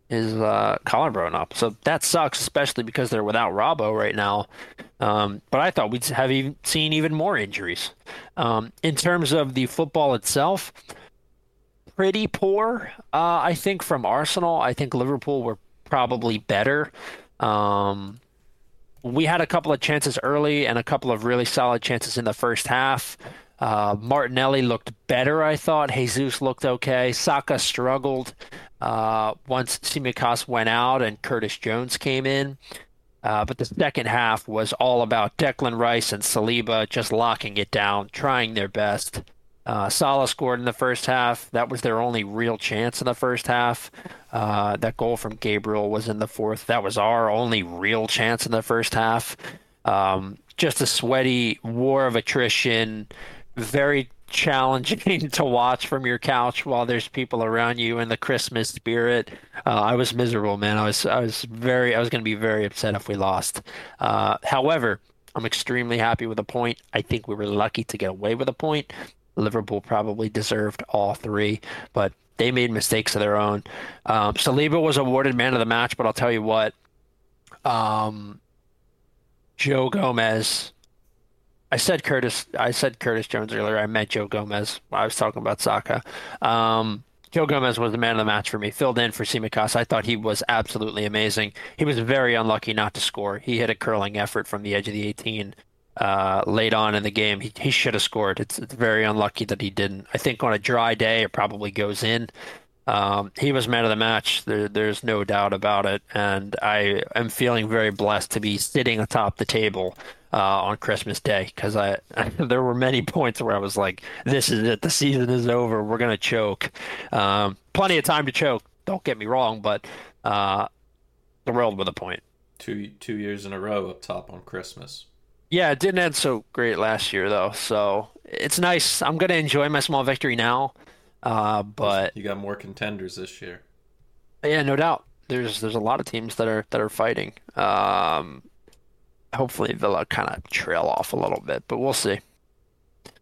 S2: his uh, collarbone up. So that sucks, especially because they're without Robbo right now. Um, but I thought we'd have even seen even more injuries. Um, in terms of the football itself, pretty poor. Uh, I think from Arsenal. I think Liverpool were probably better. Um, we had a couple of chances early and a couple of really solid chances in the first half. Uh, Martinelli looked better, I thought. Jesus looked okay. Saka struggled uh, once Tsimikas went out and Curtis Jones came in. Uh, but the second half was all about Declan Rice and Saliba just locking it down, trying their best. Uh, Salah scored in the first half. That was their only real chance in the first half. Uh, that goal from Gabriel was in the fourth. That was our only real chance in the first half. Um, just a sweaty war of attrition. Very challenging to watch from your couch while there's people around you in the Christmas spirit. Uh, I was miserable, man. I was I was very I was going to be very upset if we lost. Uh, however, I'm extremely happy with a point. I think we were lucky to get away with a point. Liverpool probably deserved all three, but they made mistakes of their own. Um, Saliba was awarded man of the match, but I'll tell you what, um, Joe Gomez. I said Curtis. I said Curtis Jones earlier. I meant Joe Gomez. I was talking about Saka. Um, Joe Gomez was the man of the match for me. Filled in for Tsimikas. I thought he was absolutely amazing. He was very unlucky not to score. He hit a curling effort from the edge of the 18 uh, late on in the game. He, he should have scored. It's, it's very unlucky that he didn't. I think on a dry day, it probably goes in. Um, he was man of the match. There, there's no doubt about it. And I am feeling very blessed to be sitting atop the table uh, on Christmas Day because I there were many points where I was like, "This is it. The season is over. We're gonna choke." Um, plenty of time to choke. Don't get me wrong, but uh, thrilled with a point.
S1: Two two years in a row up top on Christmas.
S2: Yeah, it didn't end so great last year though, so it's nice. I'm gonna enjoy my small victory now, uh, but
S1: You got more contenders this year.
S2: yeah, no doubt. There's there's a lot of teams that are that are fighting. Um, hopefully Villa kind of trail off a little bit, but we'll see.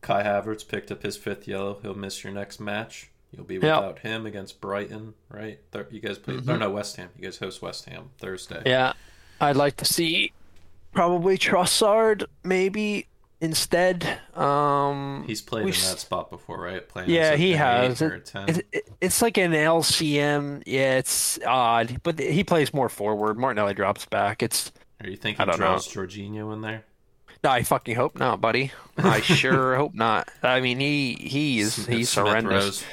S1: Kai Havertz picked up his fifth yellow. He'll miss your next match. You'll be
S2: Yep.
S1: without him against Brighton, right? You guys play.
S2: Mhm.
S1: No, no, West Ham. You guys host West Ham Thursday.
S2: Yeah, I'd like to see probably Trossard maybe instead. Um,
S1: He's played in that spot before, right? Playing
S2: Yeah, he has.
S1: eight or a ten.
S2: It, it, it's like an LCM. Yeah, it's odd, but he plays more forward. Martinelli drops back. It's
S1: Are you thinking
S2: I
S1: he
S2: don't
S1: draws Jorginho in there?
S2: no, I fucking hope not, buddy. I sure hope not. I mean, he he is
S1: Smith-
S2: he's horrendous.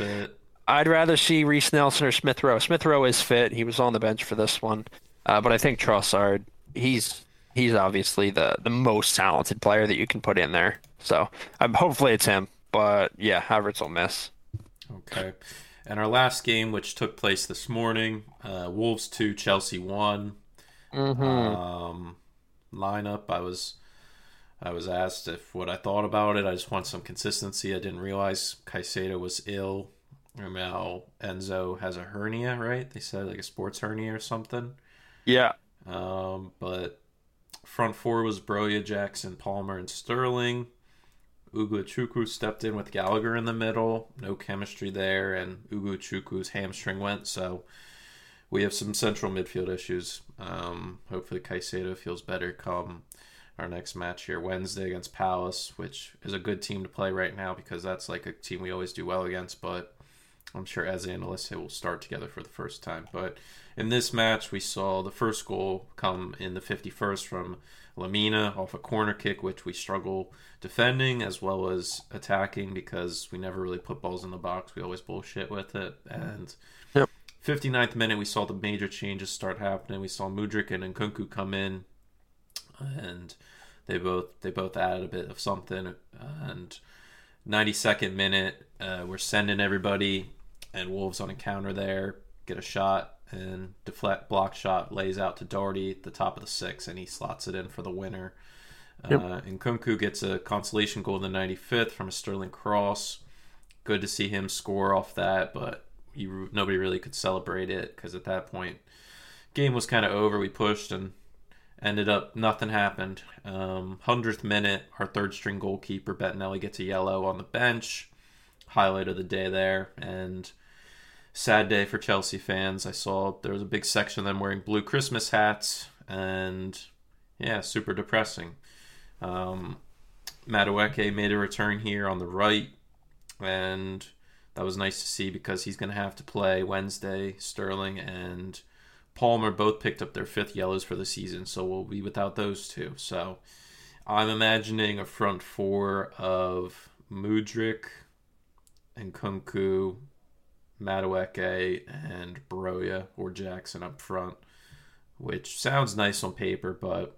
S2: I'd rather see Reiss Nelson or Smith Rowe. Smith Rowe is fit. He was on the bench for this one, uh, but I think Trossard. He's he's obviously the the most talented player that you can put in there. So um, hopefully it's him. But yeah, Havertz will miss.
S1: Okay. And our last game, which took place this morning, uh, Wolves two, Chelsea one.
S2: Mm-hmm.
S1: Um, lineup. I was, I was asked if what I thought about it. I just want some consistency. I didn't realize Caicedo was ill. And now Enzo has a hernia, right? They said like a sports hernia or something.
S2: yeah.
S1: Um, but front four was Broja, Jackson, Palmer, and Sterling. Ugochukwu stepped in with Gallagher in the middle. No chemistry there, and Ugochukwu's hamstring went, so we have some central midfield issues. Um, hopefully, Caicedo feels better come our next match here Wednesday against Palace, which is a good team to play right now because that's like a team we always do well against. But I'm sure Eze and Olise will start together for the first time. But in this match, we saw the first goal come in the 51st from Lemina off a corner kick, which we struggle defending as well as attacking because we never really put balls in the box. We always bullshit with it. And
S2: Yep.
S1: 59th minute, we saw the major changes start happening. We saw Mudryk and Nkunku come in, and they both they both added a bit of something. And 92nd minute, uh, we're sending everybody, and Wolves on a counter there get a shot and deflect block shot lays out to Doherty at the top of the six, and he slots it in for the winner.
S2: Yep.
S1: Uh, and Nkunku gets a consolation goal in the 95th from a Sterling cross. Good to see him score off that, but you, nobody really could celebrate it because at that point, game was kind of over. We pushed and ended up nothing happened. Um, 100th minute, our third string goalkeeper Bettinelli gets a yellow on the bench. Highlight of the day there, and sad day for Chelsea fans. I saw there was a big section of them wearing blue Christmas hats, and yeah, super depressing. Um, Madueke made a return here on the right, and that was nice to see because he's going to have to play Wednesday. Sterling and Palmer both picked up their fifth yellows for the season, so we'll be without those two. So I'm imagining a front four of Mudryk and Nkunku, Madueke, and Broja or Jackson up front, which sounds nice on paper, but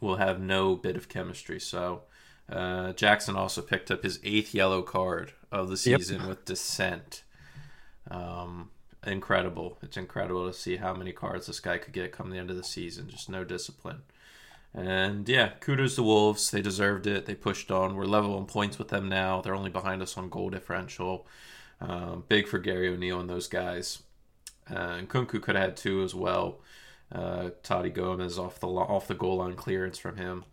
S1: will have no bit of chemistry. So uh, Jackson also picked up his eighth yellow card of the
S2: Yep.
S1: season with dissent. Um, incredible! It's incredible to see how many cards this guy could get come the end of the season. Just no discipline. And yeah, kudos to Wolves. They deserved it. They pushed on. We're level on points with them now. They're only behind us on goal differential. Um, big for Gary O'Neill and those guys. Uh, and Nkunku could have had two as well. Uh, Toti Gomes off the off the goal line clearance from him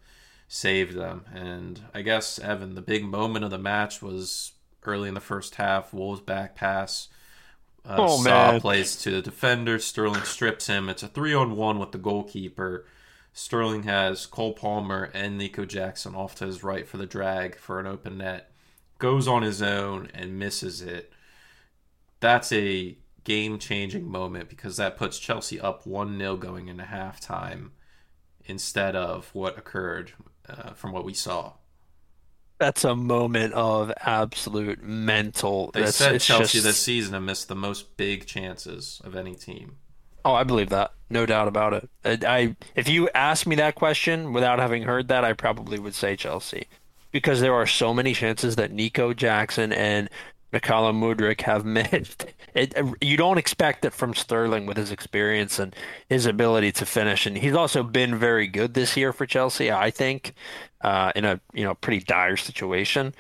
S1: saved them. And I guess Evan, the big moment of the match was early in the first half. Wolves back pass. Uh,
S2: Oh,
S1: Saw
S2: man.
S1: plays to the defender. Sterling strips him. It's a three on one with the goalkeeper. Sterling has Cole Palmer and Nico Jackson off to his right for the drag for an open net. Goes on his own and misses it. That's a game changing moment because that puts Chelsea up 1 0 going into halftime instead of what occurred uh, from what we saw.
S2: That's a moment of absolute mental.
S1: They
S2: that's,
S1: said Chelsea
S2: just-
S1: this season have missed the most big chances of any team.
S2: Oh, I believe that. No doubt about it. I, I if you asked me that question without having heard that, I probably would say Chelsea. Because there are so many chances that Nico Jackson and Mykhailo Mudryk have missed. It, you don't expect it from Sterling with his experience and his ability to finish. And he's also been very good this year for Chelsea, I think, uh, in a you know pretty dire situation.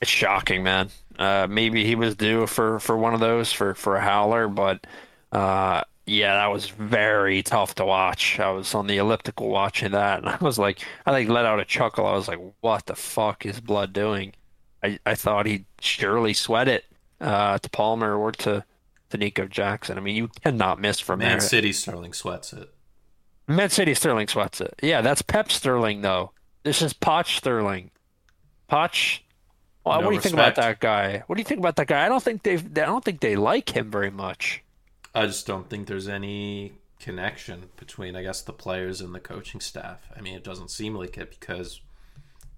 S2: It's shocking, man. Uh, maybe he was due for, for one of those for, for a howler, but uh, yeah, that was very tough to watch. I was on the elliptical watching that, and I was like, I like let out a chuckle. I was like, what the fuck is Blood doing? I, I thought he'd surely sweat it uh, to Palmer or to, to Nico Jackson. I mean, you cannot miss from
S1: Man
S2: there.
S1: City Sterling sweats it.
S2: Man City Sterling sweats it. Yeah, that's Pep Sterling though. This is Poch Sterling. Poch. Well,
S1: No
S2: what do you think about that guy? What do you think about that guy? I don't think they. I don't think they like him very much.
S1: I just don't think there's any connection between, I guess, the players and the coaching staff. I mean, it doesn't seem like it because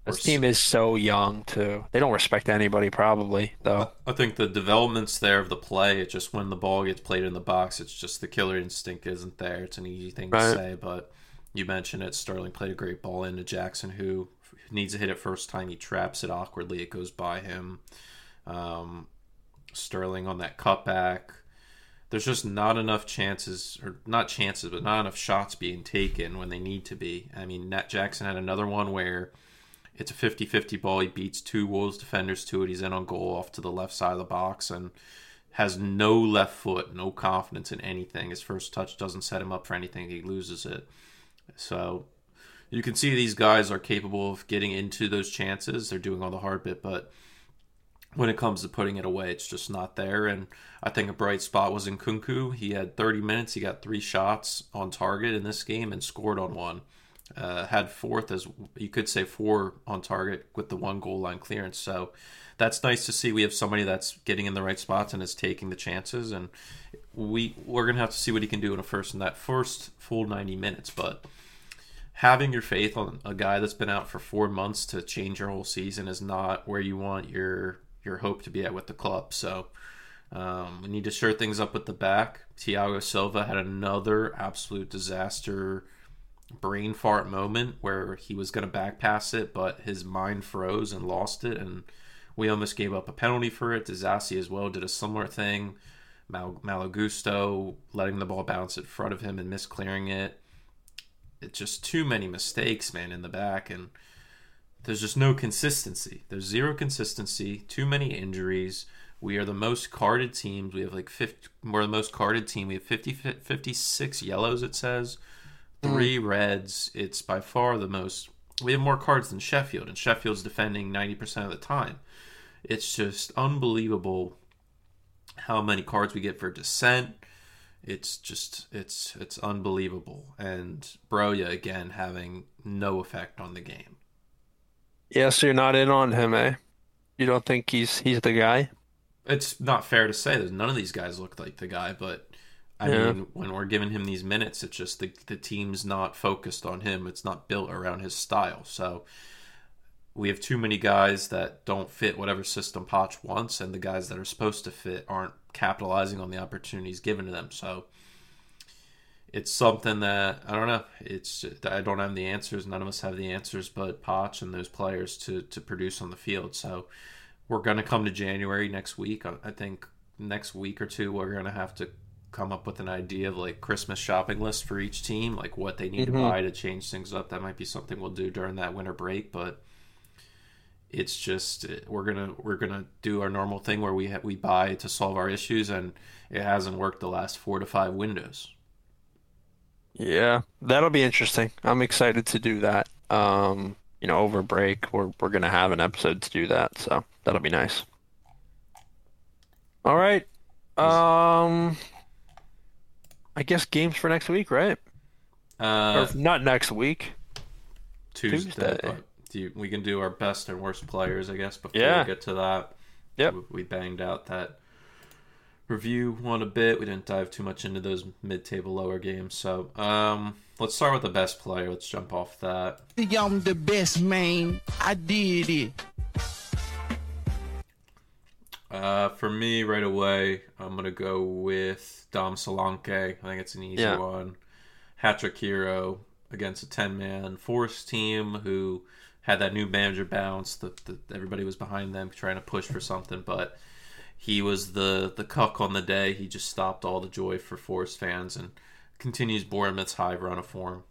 S2: This team is so young too. They don't respect anybody probably though.
S1: I think the development's there of the play. It's just when the ball gets played in the box, it's just the killer instinct isn't there. It's an easy thing to say, but you mentioned it. Sterling played a great ball into Jackson, who needs to hit it first time. He traps it awkwardly. It goes by him. Um, Sterling on that cutback. There's just not enough chances, or not chances, but not enough shots being taken when they need to be. I mean, Nat Jackson had another one where it's a 50 50 ball. He beats two Wolves defenders to it. He's in on goal off to the left side of the box and has no left foot, no confidence in anything. His first touch doesn't set him up for anything. He loses it. So you can see these guys are capable of getting into those chances. They're doing all the hard bit, but when it comes to putting it away, it's just not there. And I think a bright spot was Nkunku. He had 30 minutes. He got three shots on target in this game and scored on one. Uh, had fourth as you could say four on target with the one goal line clearance. So that's nice to see. We have somebody that's getting in the right spots and is taking the chances. And we we're gonna have to see what he can do in a first in that first full 90 minutes. But having your faith on a guy that's been out for four months to change your whole season is not where you want your your hope to be at with the club. So um, we need to shore things up with the back. Thiago Silva had another absolute disaster brain fart moment where he was going to back pass it, but his mind froze and lost it, and we almost gave up a penalty for it. Disasi as well did a similar thing. Mal- Malo Gusto letting the ball bounce in front of him and misclearing it. It's just too many mistakes, man, in the back, and there's just no consistency. There's zero consistency, too many injuries. We are the most carded teams. We have like 50, we're the most carded team. We have 50, 56 yellows, it says, three mm. reds. It's by far the most. We have more cards than Sheffield, and Sheffield's defending 90% of the time. It's just unbelievable how many cards we get for dissent. It's just it's it's unbelievable. And Broja again having no effect on the game.
S2: Yeah, so you're not in on him, eh? You don't think he's he's the guy?
S1: It's not fair to say that none of these guys look like the guy, but I yeah. mean, when we're giving him these minutes, it's just the the team's not focused on him. It's not built around his style. So we have too many guys that don't fit whatever system Poch wants, and the guys that are supposed to fit aren't capitalizing on the opportunities given to them. So it's something that I don't know. It's I don't have the answers. None of us have the answers, but Poch and those players to to produce on the field. So we're going to come to January next week. I think next week or two we're going to have to come up with an idea of like Christmas shopping list for each team, like what they need mm-hmm. to buy to change things up. That might be something we'll do during that winter break, but it's just we're gonna we're gonna do our normal thing where we ha- we buy to solve our issues, and it hasn't worked the last four to five windows.
S2: Yeah, that'll be interesting. I'm excited to do that. Um, you know, over break, we're we're gonna have an episode to do that, so that'll be nice. All right. Um, I guess games for next week, right? Uh, or not next week.
S1: Tuesday. Tuesday you, we can do our best and worst players, I guess. Before yeah. we get to that,
S2: yep.
S1: we, we banged out that review one a bit. We didn't dive too much into those mid-table lower games. So um, let's start with the best player. Let's jump off that. I'm the best man. I did it. Uh, for me, right away, I'm gonna go with Dom Solanke. I think it's an easy yeah. one. Hat-trick hero against a 10-man force team who had that new manager bounce. That everybody was behind them trying to push for something, but he was the the cuck on the day. He just stopped all the joy for Forest fans and continues Bournemouth's high run of form.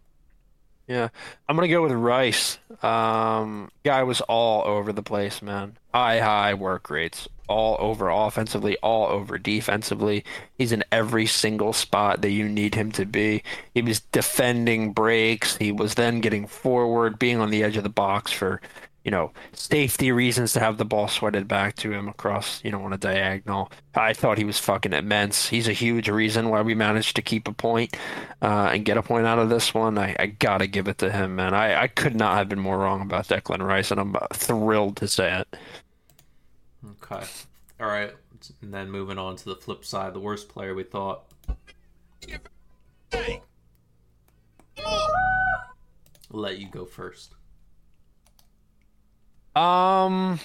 S2: Yeah, I'm gonna go with Rice. Um, guy was all over the place, man. High, high work rates, all over offensively, all over defensively. He's in every single spot that you need him to be. He was defending breaks. He was then getting forward, being on the edge of the box for you know, safety reasons to have the ball sweated back to him across, you know, on a diagonal. I thought he was fucking immense. He's a huge reason why we managed to keep a point, uh, and get a point out of this one. I, I gotta give it to him, man. I, I could not have been more wrong about Declan Rice, and I'm thrilled to say it.
S1: Okay. All right. And then moving on to the flip side, the worst player we thought. I'll let you go first.
S2: Um,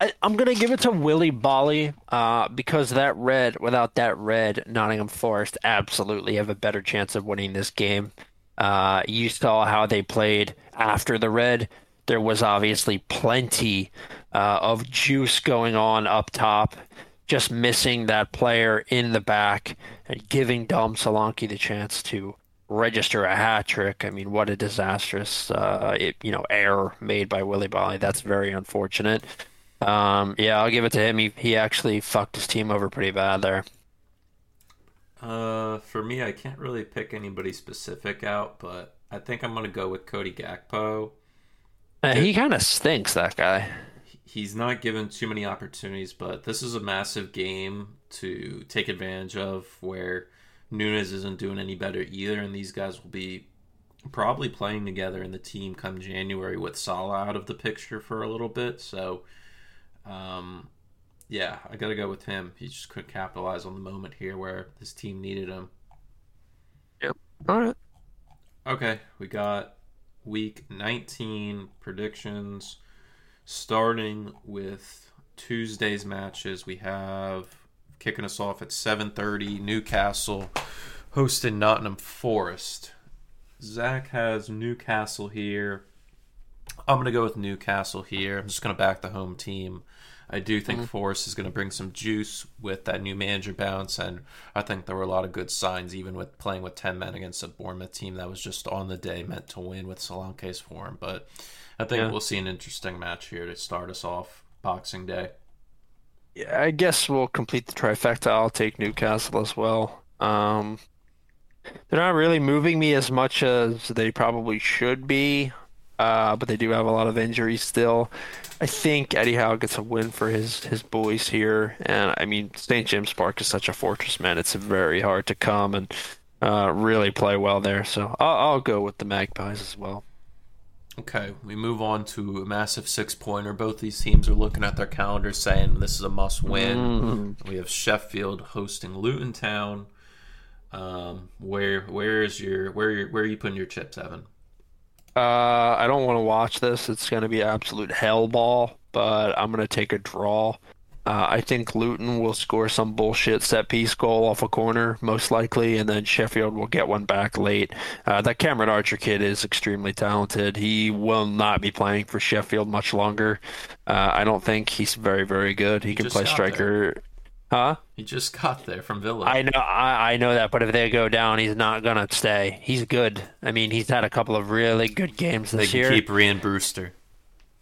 S2: I, am gonna give it to Willy Boly, uh, because that red, without that red, Nottingham Forest absolutely have a better chance of winning this game. Uh, you saw how they played after the red. There was obviously plenty uh, of juice going on up top, just missing that player in the back and giving Dom Solanke the chance to register a hat trick. I mean, what a disastrous, uh, it, you know, error made by Willy Boly. That's very unfortunate. Um, yeah, I'll give it to him. He he actually fucked his team over pretty bad there.
S1: Uh, for me, I can't really pick anybody specific out, but I think I'm gonna go with Cody Gakpo.
S2: Uh, he kind of stinks, that guy.
S1: he's not given too many opportunities, but this is a massive game to take advantage of where Nunez isn't doing any better either, and these guys will be probably playing together in the team come January with Salah out of the picture for a little bit. So, um, yeah, I got to go with him. He just couldn't capitalize on the moment here where his team needed him.
S2: Yep. All right.
S1: Okay, we got week 19 predictions starting with Tuesday's matches. We have kicking us off at 7:30 Newcastle hosting Nottingham Forest. Zach has Newcastle here. I'm going to go with Newcastle here. I'm just going to back the home team. I do think mm-hmm. Forest is going to bring some juice with that new manager bounce, and I think there were a lot of good signs, even with playing with 10 men against a Bournemouth team that was just on the day meant to win with Solanke's form. But I think yeah. we'll see an interesting match here to start us off Boxing Day.
S2: Yeah, I guess we'll complete the trifecta. I'll take Newcastle as well. Um, they're not really moving me as much as they probably should be, uh, but they do have a lot of injuries still. I think Eddie Howe gets a win for his his boys here, and I mean St. James Park is such a fortress, man. It's very hard to come and uh, really play well there. So I'll, I'll go with the Magpies as well.
S1: Okay, we move on to a massive six pointer. Both these teams are looking at their calendars saying this is a must win. Mm. We have Sheffield hosting Luton Town. Um, where where is your where where are you putting your chips, Evan?
S2: Uh, I don't want to watch this. It's going to be absolute hell ball, but I'm going to take a draw. Uh, I think Luton will score some bullshit set piece goal off a corner, most likely, and then Sheffield will get one back late. Uh, that Cameron Archer kid is extremely talented. He will not be playing for Sheffield much longer. Uh, I don't think he's very, very good. He, he can play striker. There. Huh?
S1: He just got there from Villa.
S2: I know, I, I know that, but if they go down, he's not gonna stay. He's good. I mean, he's had a couple of really good games this
S1: they
S2: year.
S1: Keep Ryan Brewster.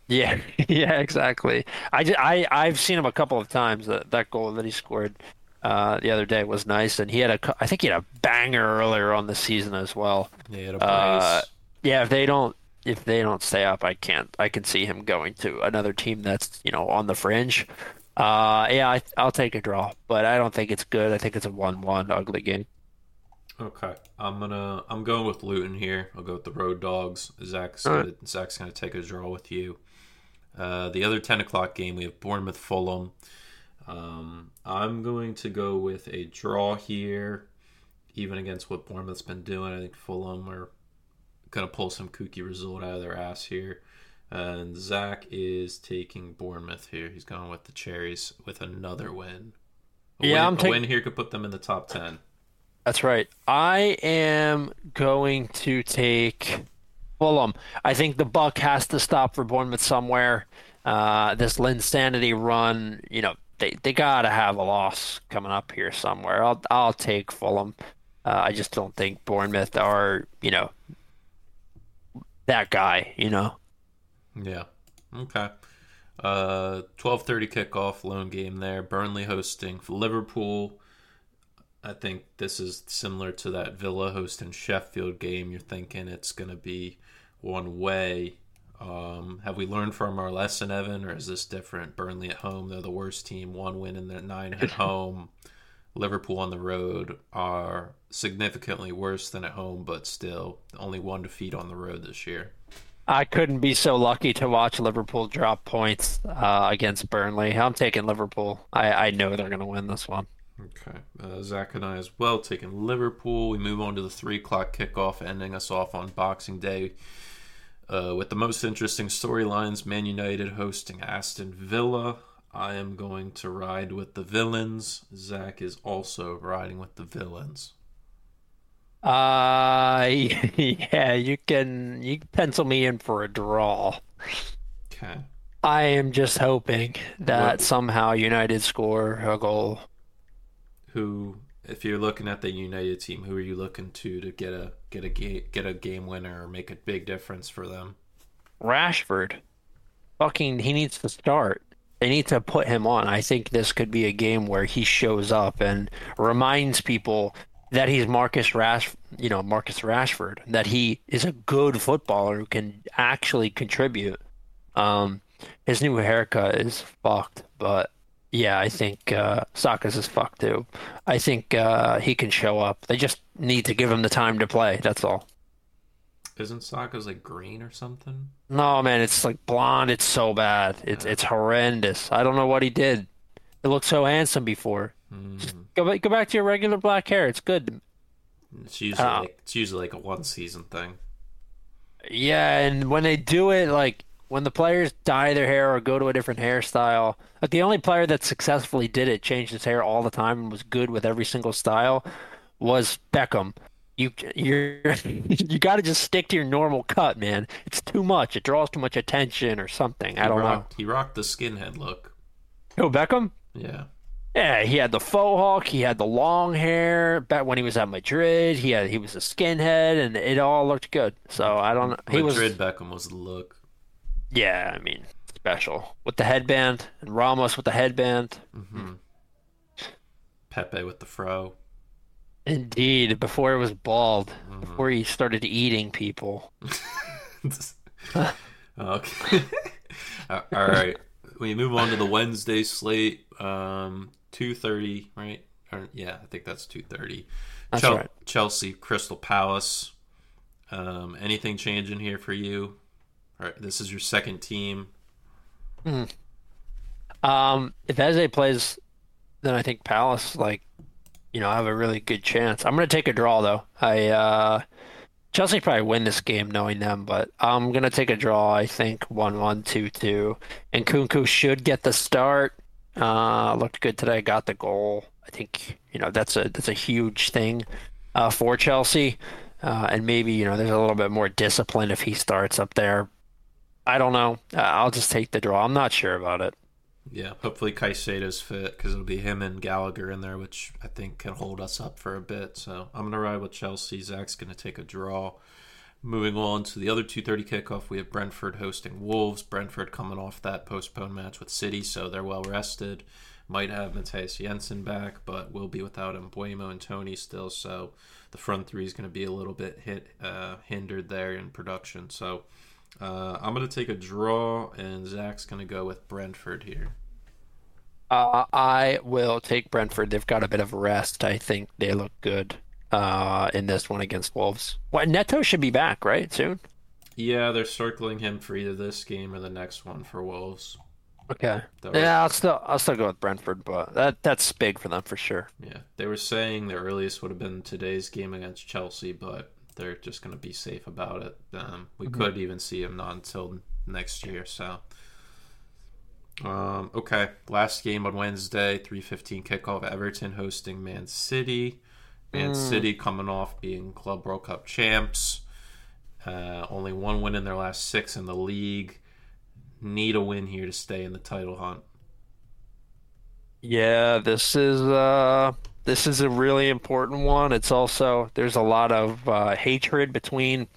S2: Yeah, yeah, exactly. I, I I've seen him a couple of times. That that goal that he scored uh, the other day was nice, and he had a I think he had a banger earlier on the season as well.
S1: Yeah, uh,
S2: yeah. If they don't if they don't stay up, I can't. I can see him going to another team that's you know on the fringe. Uh, yeah, I, I'll take a draw, but I don't think it's good. I think it's a one-one ugly game.
S1: Okay, I'm gonna I'm going with Luton here. I'll go with the Road Dogs. Zach's gonna, right. Zach's gonna take a draw with you. Uh, the other 10 o'clock game, we have Bournemouth Fulham. Um, I'm going to go with a draw here, even against what Bournemouth's been doing. I think Fulham are to pull some kooky result out of their ass here. And Zach is taking Bournemouth here. He's going with the Cherries with another win. A yeah, win, I'm taking. win here could put them in the top 10.
S2: That's right. I am going to take Fulham. I think the buck has to stop for Bournemouth somewhere. Uh, this Linsanity run, you know, they they gotta have a loss coming up here somewhere. I'll I'll take Fulham. Uh, I just don't think Bournemouth are, you know, that guy. You know.
S1: Yeah. Okay. Uh, twelve thirty kickoff, lone game there. Burnley hosting Liverpool. I think this is similar to that Villa hosting Sheffield game. You're thinking it's going to be one way. Um, have we learned from our lesson, Evan, or is this different? Burnley at home, they're the worst team. One win in then nine at home. Liverpool on the road are significantly worse than at home, but still only one defeat on the road this year.
S2: I couldn't be so lucky to watch Liverpool drop points uh, against Burnley. I'm taking Liverpool. I, I know they're going to win this one.
S1: Okay. Uh, Zach and I as well taking Liverpool. We move on to the 3 o'clock kickoff, ending us off on Boxing Day uh, with the most interesting storylines Man United hosting Aston Villa. I am going to ride with the villains. Zach is also riding with the villains.
S2: Uh, yeah, you can you can pencil me in for a draw.
S1: Okay.
S2: I am just hoping that what? somehow United score a goal
S1: who, if you're looking at the United team, who are you looking to to get a get a game get a game winner or make a big difference for them?
S2: Rashford, fucking, he needs to start. They need to put him on. I think this could be a game where he shows up and reminds people that he's Marcus Rash, you know, Marcus Rashford, that he is a good footballer who can actually contribute. Um, his new haircut is fucked, but yeah, I think uh, Saka's is fucked too. I think uh, he can show up. They just need to give him the time to play. That's all.
S1: Isn't Saka's like green or something?
S2: No, man, it's like blonde. It's so bad. It's
S1: Yeah.
S2: it's horrendous. I don't know what he did. It looked so handsome before. Go back, go back to your regular black hair. It's good.
S1: It's usually
S2: Uh,
S1: like it's usually like a one season thing.
S2: Yeah, and when they do it, like when the players dye their hair or go to a different hairstyle, like the only player that successfully did it, changed his hair all the time and was good with every single style, was Beckham. You you're you got to just stick to your normal cut, man. It's too much. It draws too much attention or something. I don't know.
S1: He rocked the skinhead look.
S2: Who, Beckham?
S1: Yeah.
S2: Yeah, he had the faux hawk, he had the long hair back when he was at Madrid. He had he was a skinhead, and it all looked good. So I don't know. He was
S1: Madrid Beckham was the look.
S2: Yeah, I mean, special with the headband and Ramos with the headband.
S1: hmm Pepe with the fro.
S2: Indeed, before it was bald,
S1: Mhm.
S2: before he started eating people.
S1: okay. All right. We move on to the Wednesday slate. Um, two thirty, right? Or, yeah, I think that's two thirty.
S2: That's right.
S1: Chelsea, Crystal Palace. Um, anything changing here for you? All right, this is your second team.
S2: Um, if Eze plays, then I think Palace, like, you know, I have a really good chance. I'm gonna take a draw though. I uh, Chelsea probably win this game knowing them, but I'm gonna take a draw. I think one-one, two-two, and Nkunku should get the start. Uh, looked good today. Got the goal. I think you know that's a that's a huge thing uh, for Chelsea. Uh, and maybe you know there's a little bit more discipline if he starts up there. I don't know. Uh, I'll just take the draw. I'm not sure about it.
S1: Yeah, hopefully Caicedo's fit because it'll be him and Gallagher in there, which I think can hold us up for a bit. So I'm gonna ride with Chelsea. Zach's gonna take a draw. Moving on to the other 2:30 kickoff, we have Brentford hosting Wolves. Brentford coming off that postponed match with City, so they're well rested. Might have Mathias Jensen back, but will be without Mbeumo and Toney still. So the front three is going to be a little bit hit uh, hindered there in production. So uh, I'm going to take a draw, and Zach's going to go with Brentford here.
S2: Uh, I will take Brentford. They've got a bit of rest. I think they look good uh, in this one against Wolves. Well, Neto should be back, right? Soon?
S1: Yeah, they're circling him for either this game or the next one for Wolves.
S2: Okay.
S1: Was-
S2: Yeah, I'll still I'll still go with Brentford, but that that's big for them for sure.
S1: Yeah, they were saying the earliest would have been today's game against Chelsea, but they're just going to be safe about it. Um, we could even see him not until next year. So, um, okay, last game on Wednesday, three fifteen kickoff. Everton hosting Man City. Man City coming off being Club World Cup champs. Uh, only one win in their last six in the league. Need a win here to stay in the title hunt.
S2: Yeah, this is uh this is a really important one. It's also there's a lot of uh, hatred between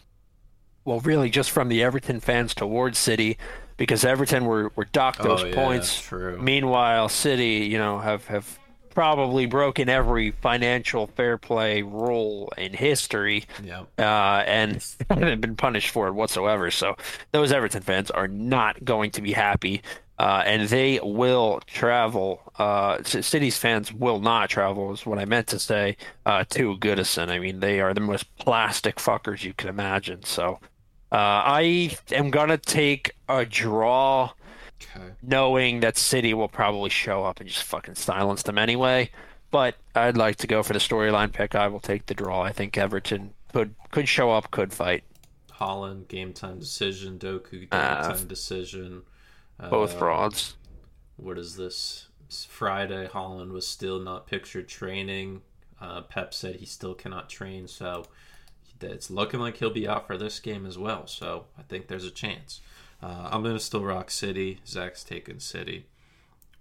S2: well, really just from the Everton fans towards City because Everton were were docked those
S1: oh yeah,
S2: points. Meanwhile, City, you know, have have probably broken every financial fair play rule in history,
S1: yeah.
S2: uh, and haven't been punished for it whatsoever. So those Everton fans are not going to be happy, uh, and they will travel. Uh, City's fans will not travel, is what I meant to say. Uh, to Goodison, I mean, they are the most plastic fuckers you can imagine. So. Uh, I am gonna take a draw
S1: Okay.
S2: knowing that City will probably show up and just fucking silence them anyway. But I'd like to go for the storyline pick. I will take the draw. I think Everton could could show up, could fight.
S1: Haaland game time decision, Doku game
S2: Uh,
S1: time decision.
S2: Both
S1: Uh,
S2: frauds.
S1: What is this? Friday, Haaland was still not pictured training. Uh, Pep said he still cannot train, so it's looking like he'll be out for this game as well. So I think there's a chance. Uh, I'm gonna still rock City. Zach's taking City.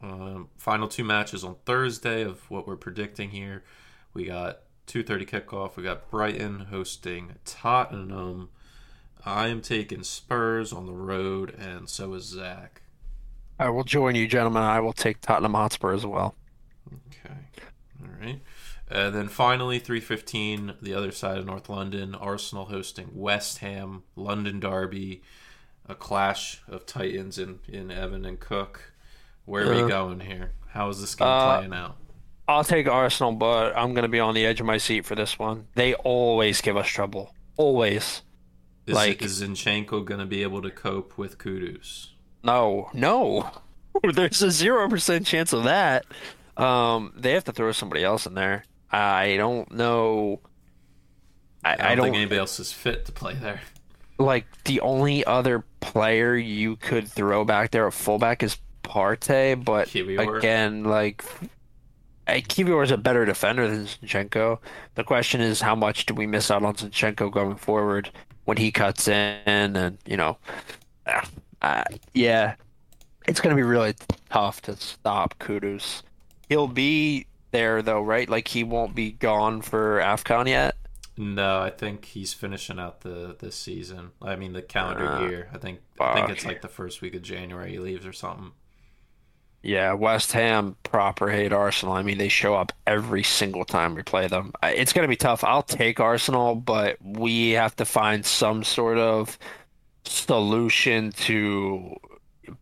S1: Um, final two matches on Thursday of what we're predicting here. We got 2:30 kickoff. We got Brighton hosting Tottenham. I am taking Spurs on the road, and so is Zach.
S2: I will join you, gentlemen. I will take Tottenham Hotspur as well.
S1: Okay. All right. And then finally, 315, the other side of North London, Arsenal hosting West Ham, London Derby. A clash of titans in in Evan and Cook. Where are we
S2: Uh,
S1: going here? How is this game
S2: uh,
S1: playing out?
S2: I'll take Arsenal, but I'm gonna be on the edge of my seat for this one. They always give us trouble. Always.
S1: Is,
S2: like-
S1: is Zinchenko going to be able to cope with Kudus?
S2: No, no. There's a zero percent chance of that. Um, they have to throw somebody else in there. I don't know. I,
S1: I don't,
S2: I don't
S1: think anybody else is fit to play there.
S2: like the only other player you could throw back there at fullback is Partey, but
S1: Kiwior.
S2: again, like Kiwior is a better defender than Zinchenko. The question is, how much do we miss out on Zinchenko going forward when he cuts in? And you know, uh, uh, yeah, it's going to be really tough to stop Kudus. He'll be there though, right? Like he won't be gone for Afcon yet.
S1: No, I think he's finishing out the this season. I mean the calendar
S2: Uh,
S1: year. I think I think it's like the first week of January he leaves or something.
S2: Yeah, West Ham proper hate Arsenal. I mean, they show up every single time we play them. It's going to be tough. I'll take Arsenal, but we have to find some sort of solution to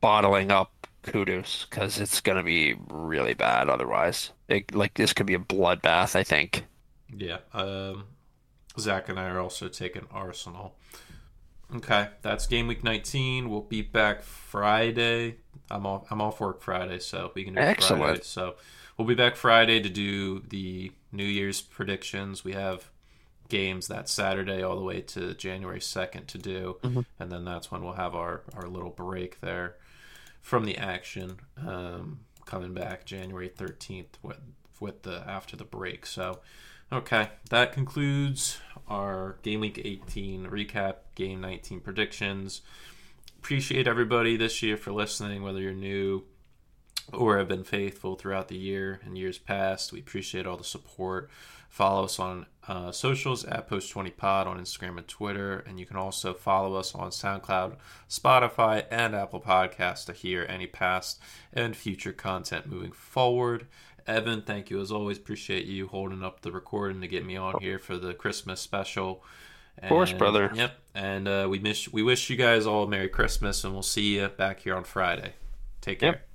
S2: bottling up Kudus because it's going to be really bad otherwise. It, like this could be a bloodbath, I think.
S1: Yeah. Um, Zach and I are also taking Arsenal. Okay, that's game week 19. We'll be back Friday. I'm off. I'm off work Friday, so we can do
S2: Excellent.
S1: Friday. So we'll be back Friday to do the New Year's predictions. We have games that Saturday all the way to January 2nd to do,
S2: Mhm.
S1: and then that's when we'll have our our little break there from the action. Um, coming back January 13th with with the after the break. So. Okay, that concludes our Game Week 18 recap, Game 19 predictions. Appreciate everybody this year for listening, whether you're new or have been faithful throughout the year and years past. We appreciate all the support. Follow us on uh, socials at Post20Pod on Instagram and Twitter. And you can also follow us on SoundCloud, Spotify, and Apple Podcasts to hear any past and future content moving forward. Evan, thank you as always. Appreciate you holding up the recording to get me on here for the Christmas special. And, Of
S2: course, brother.
S1: Yep. And uh, we miss we wish you guys all a Merry Christmas, and we'll see you back here on Friday. Take care.
S2: Yep.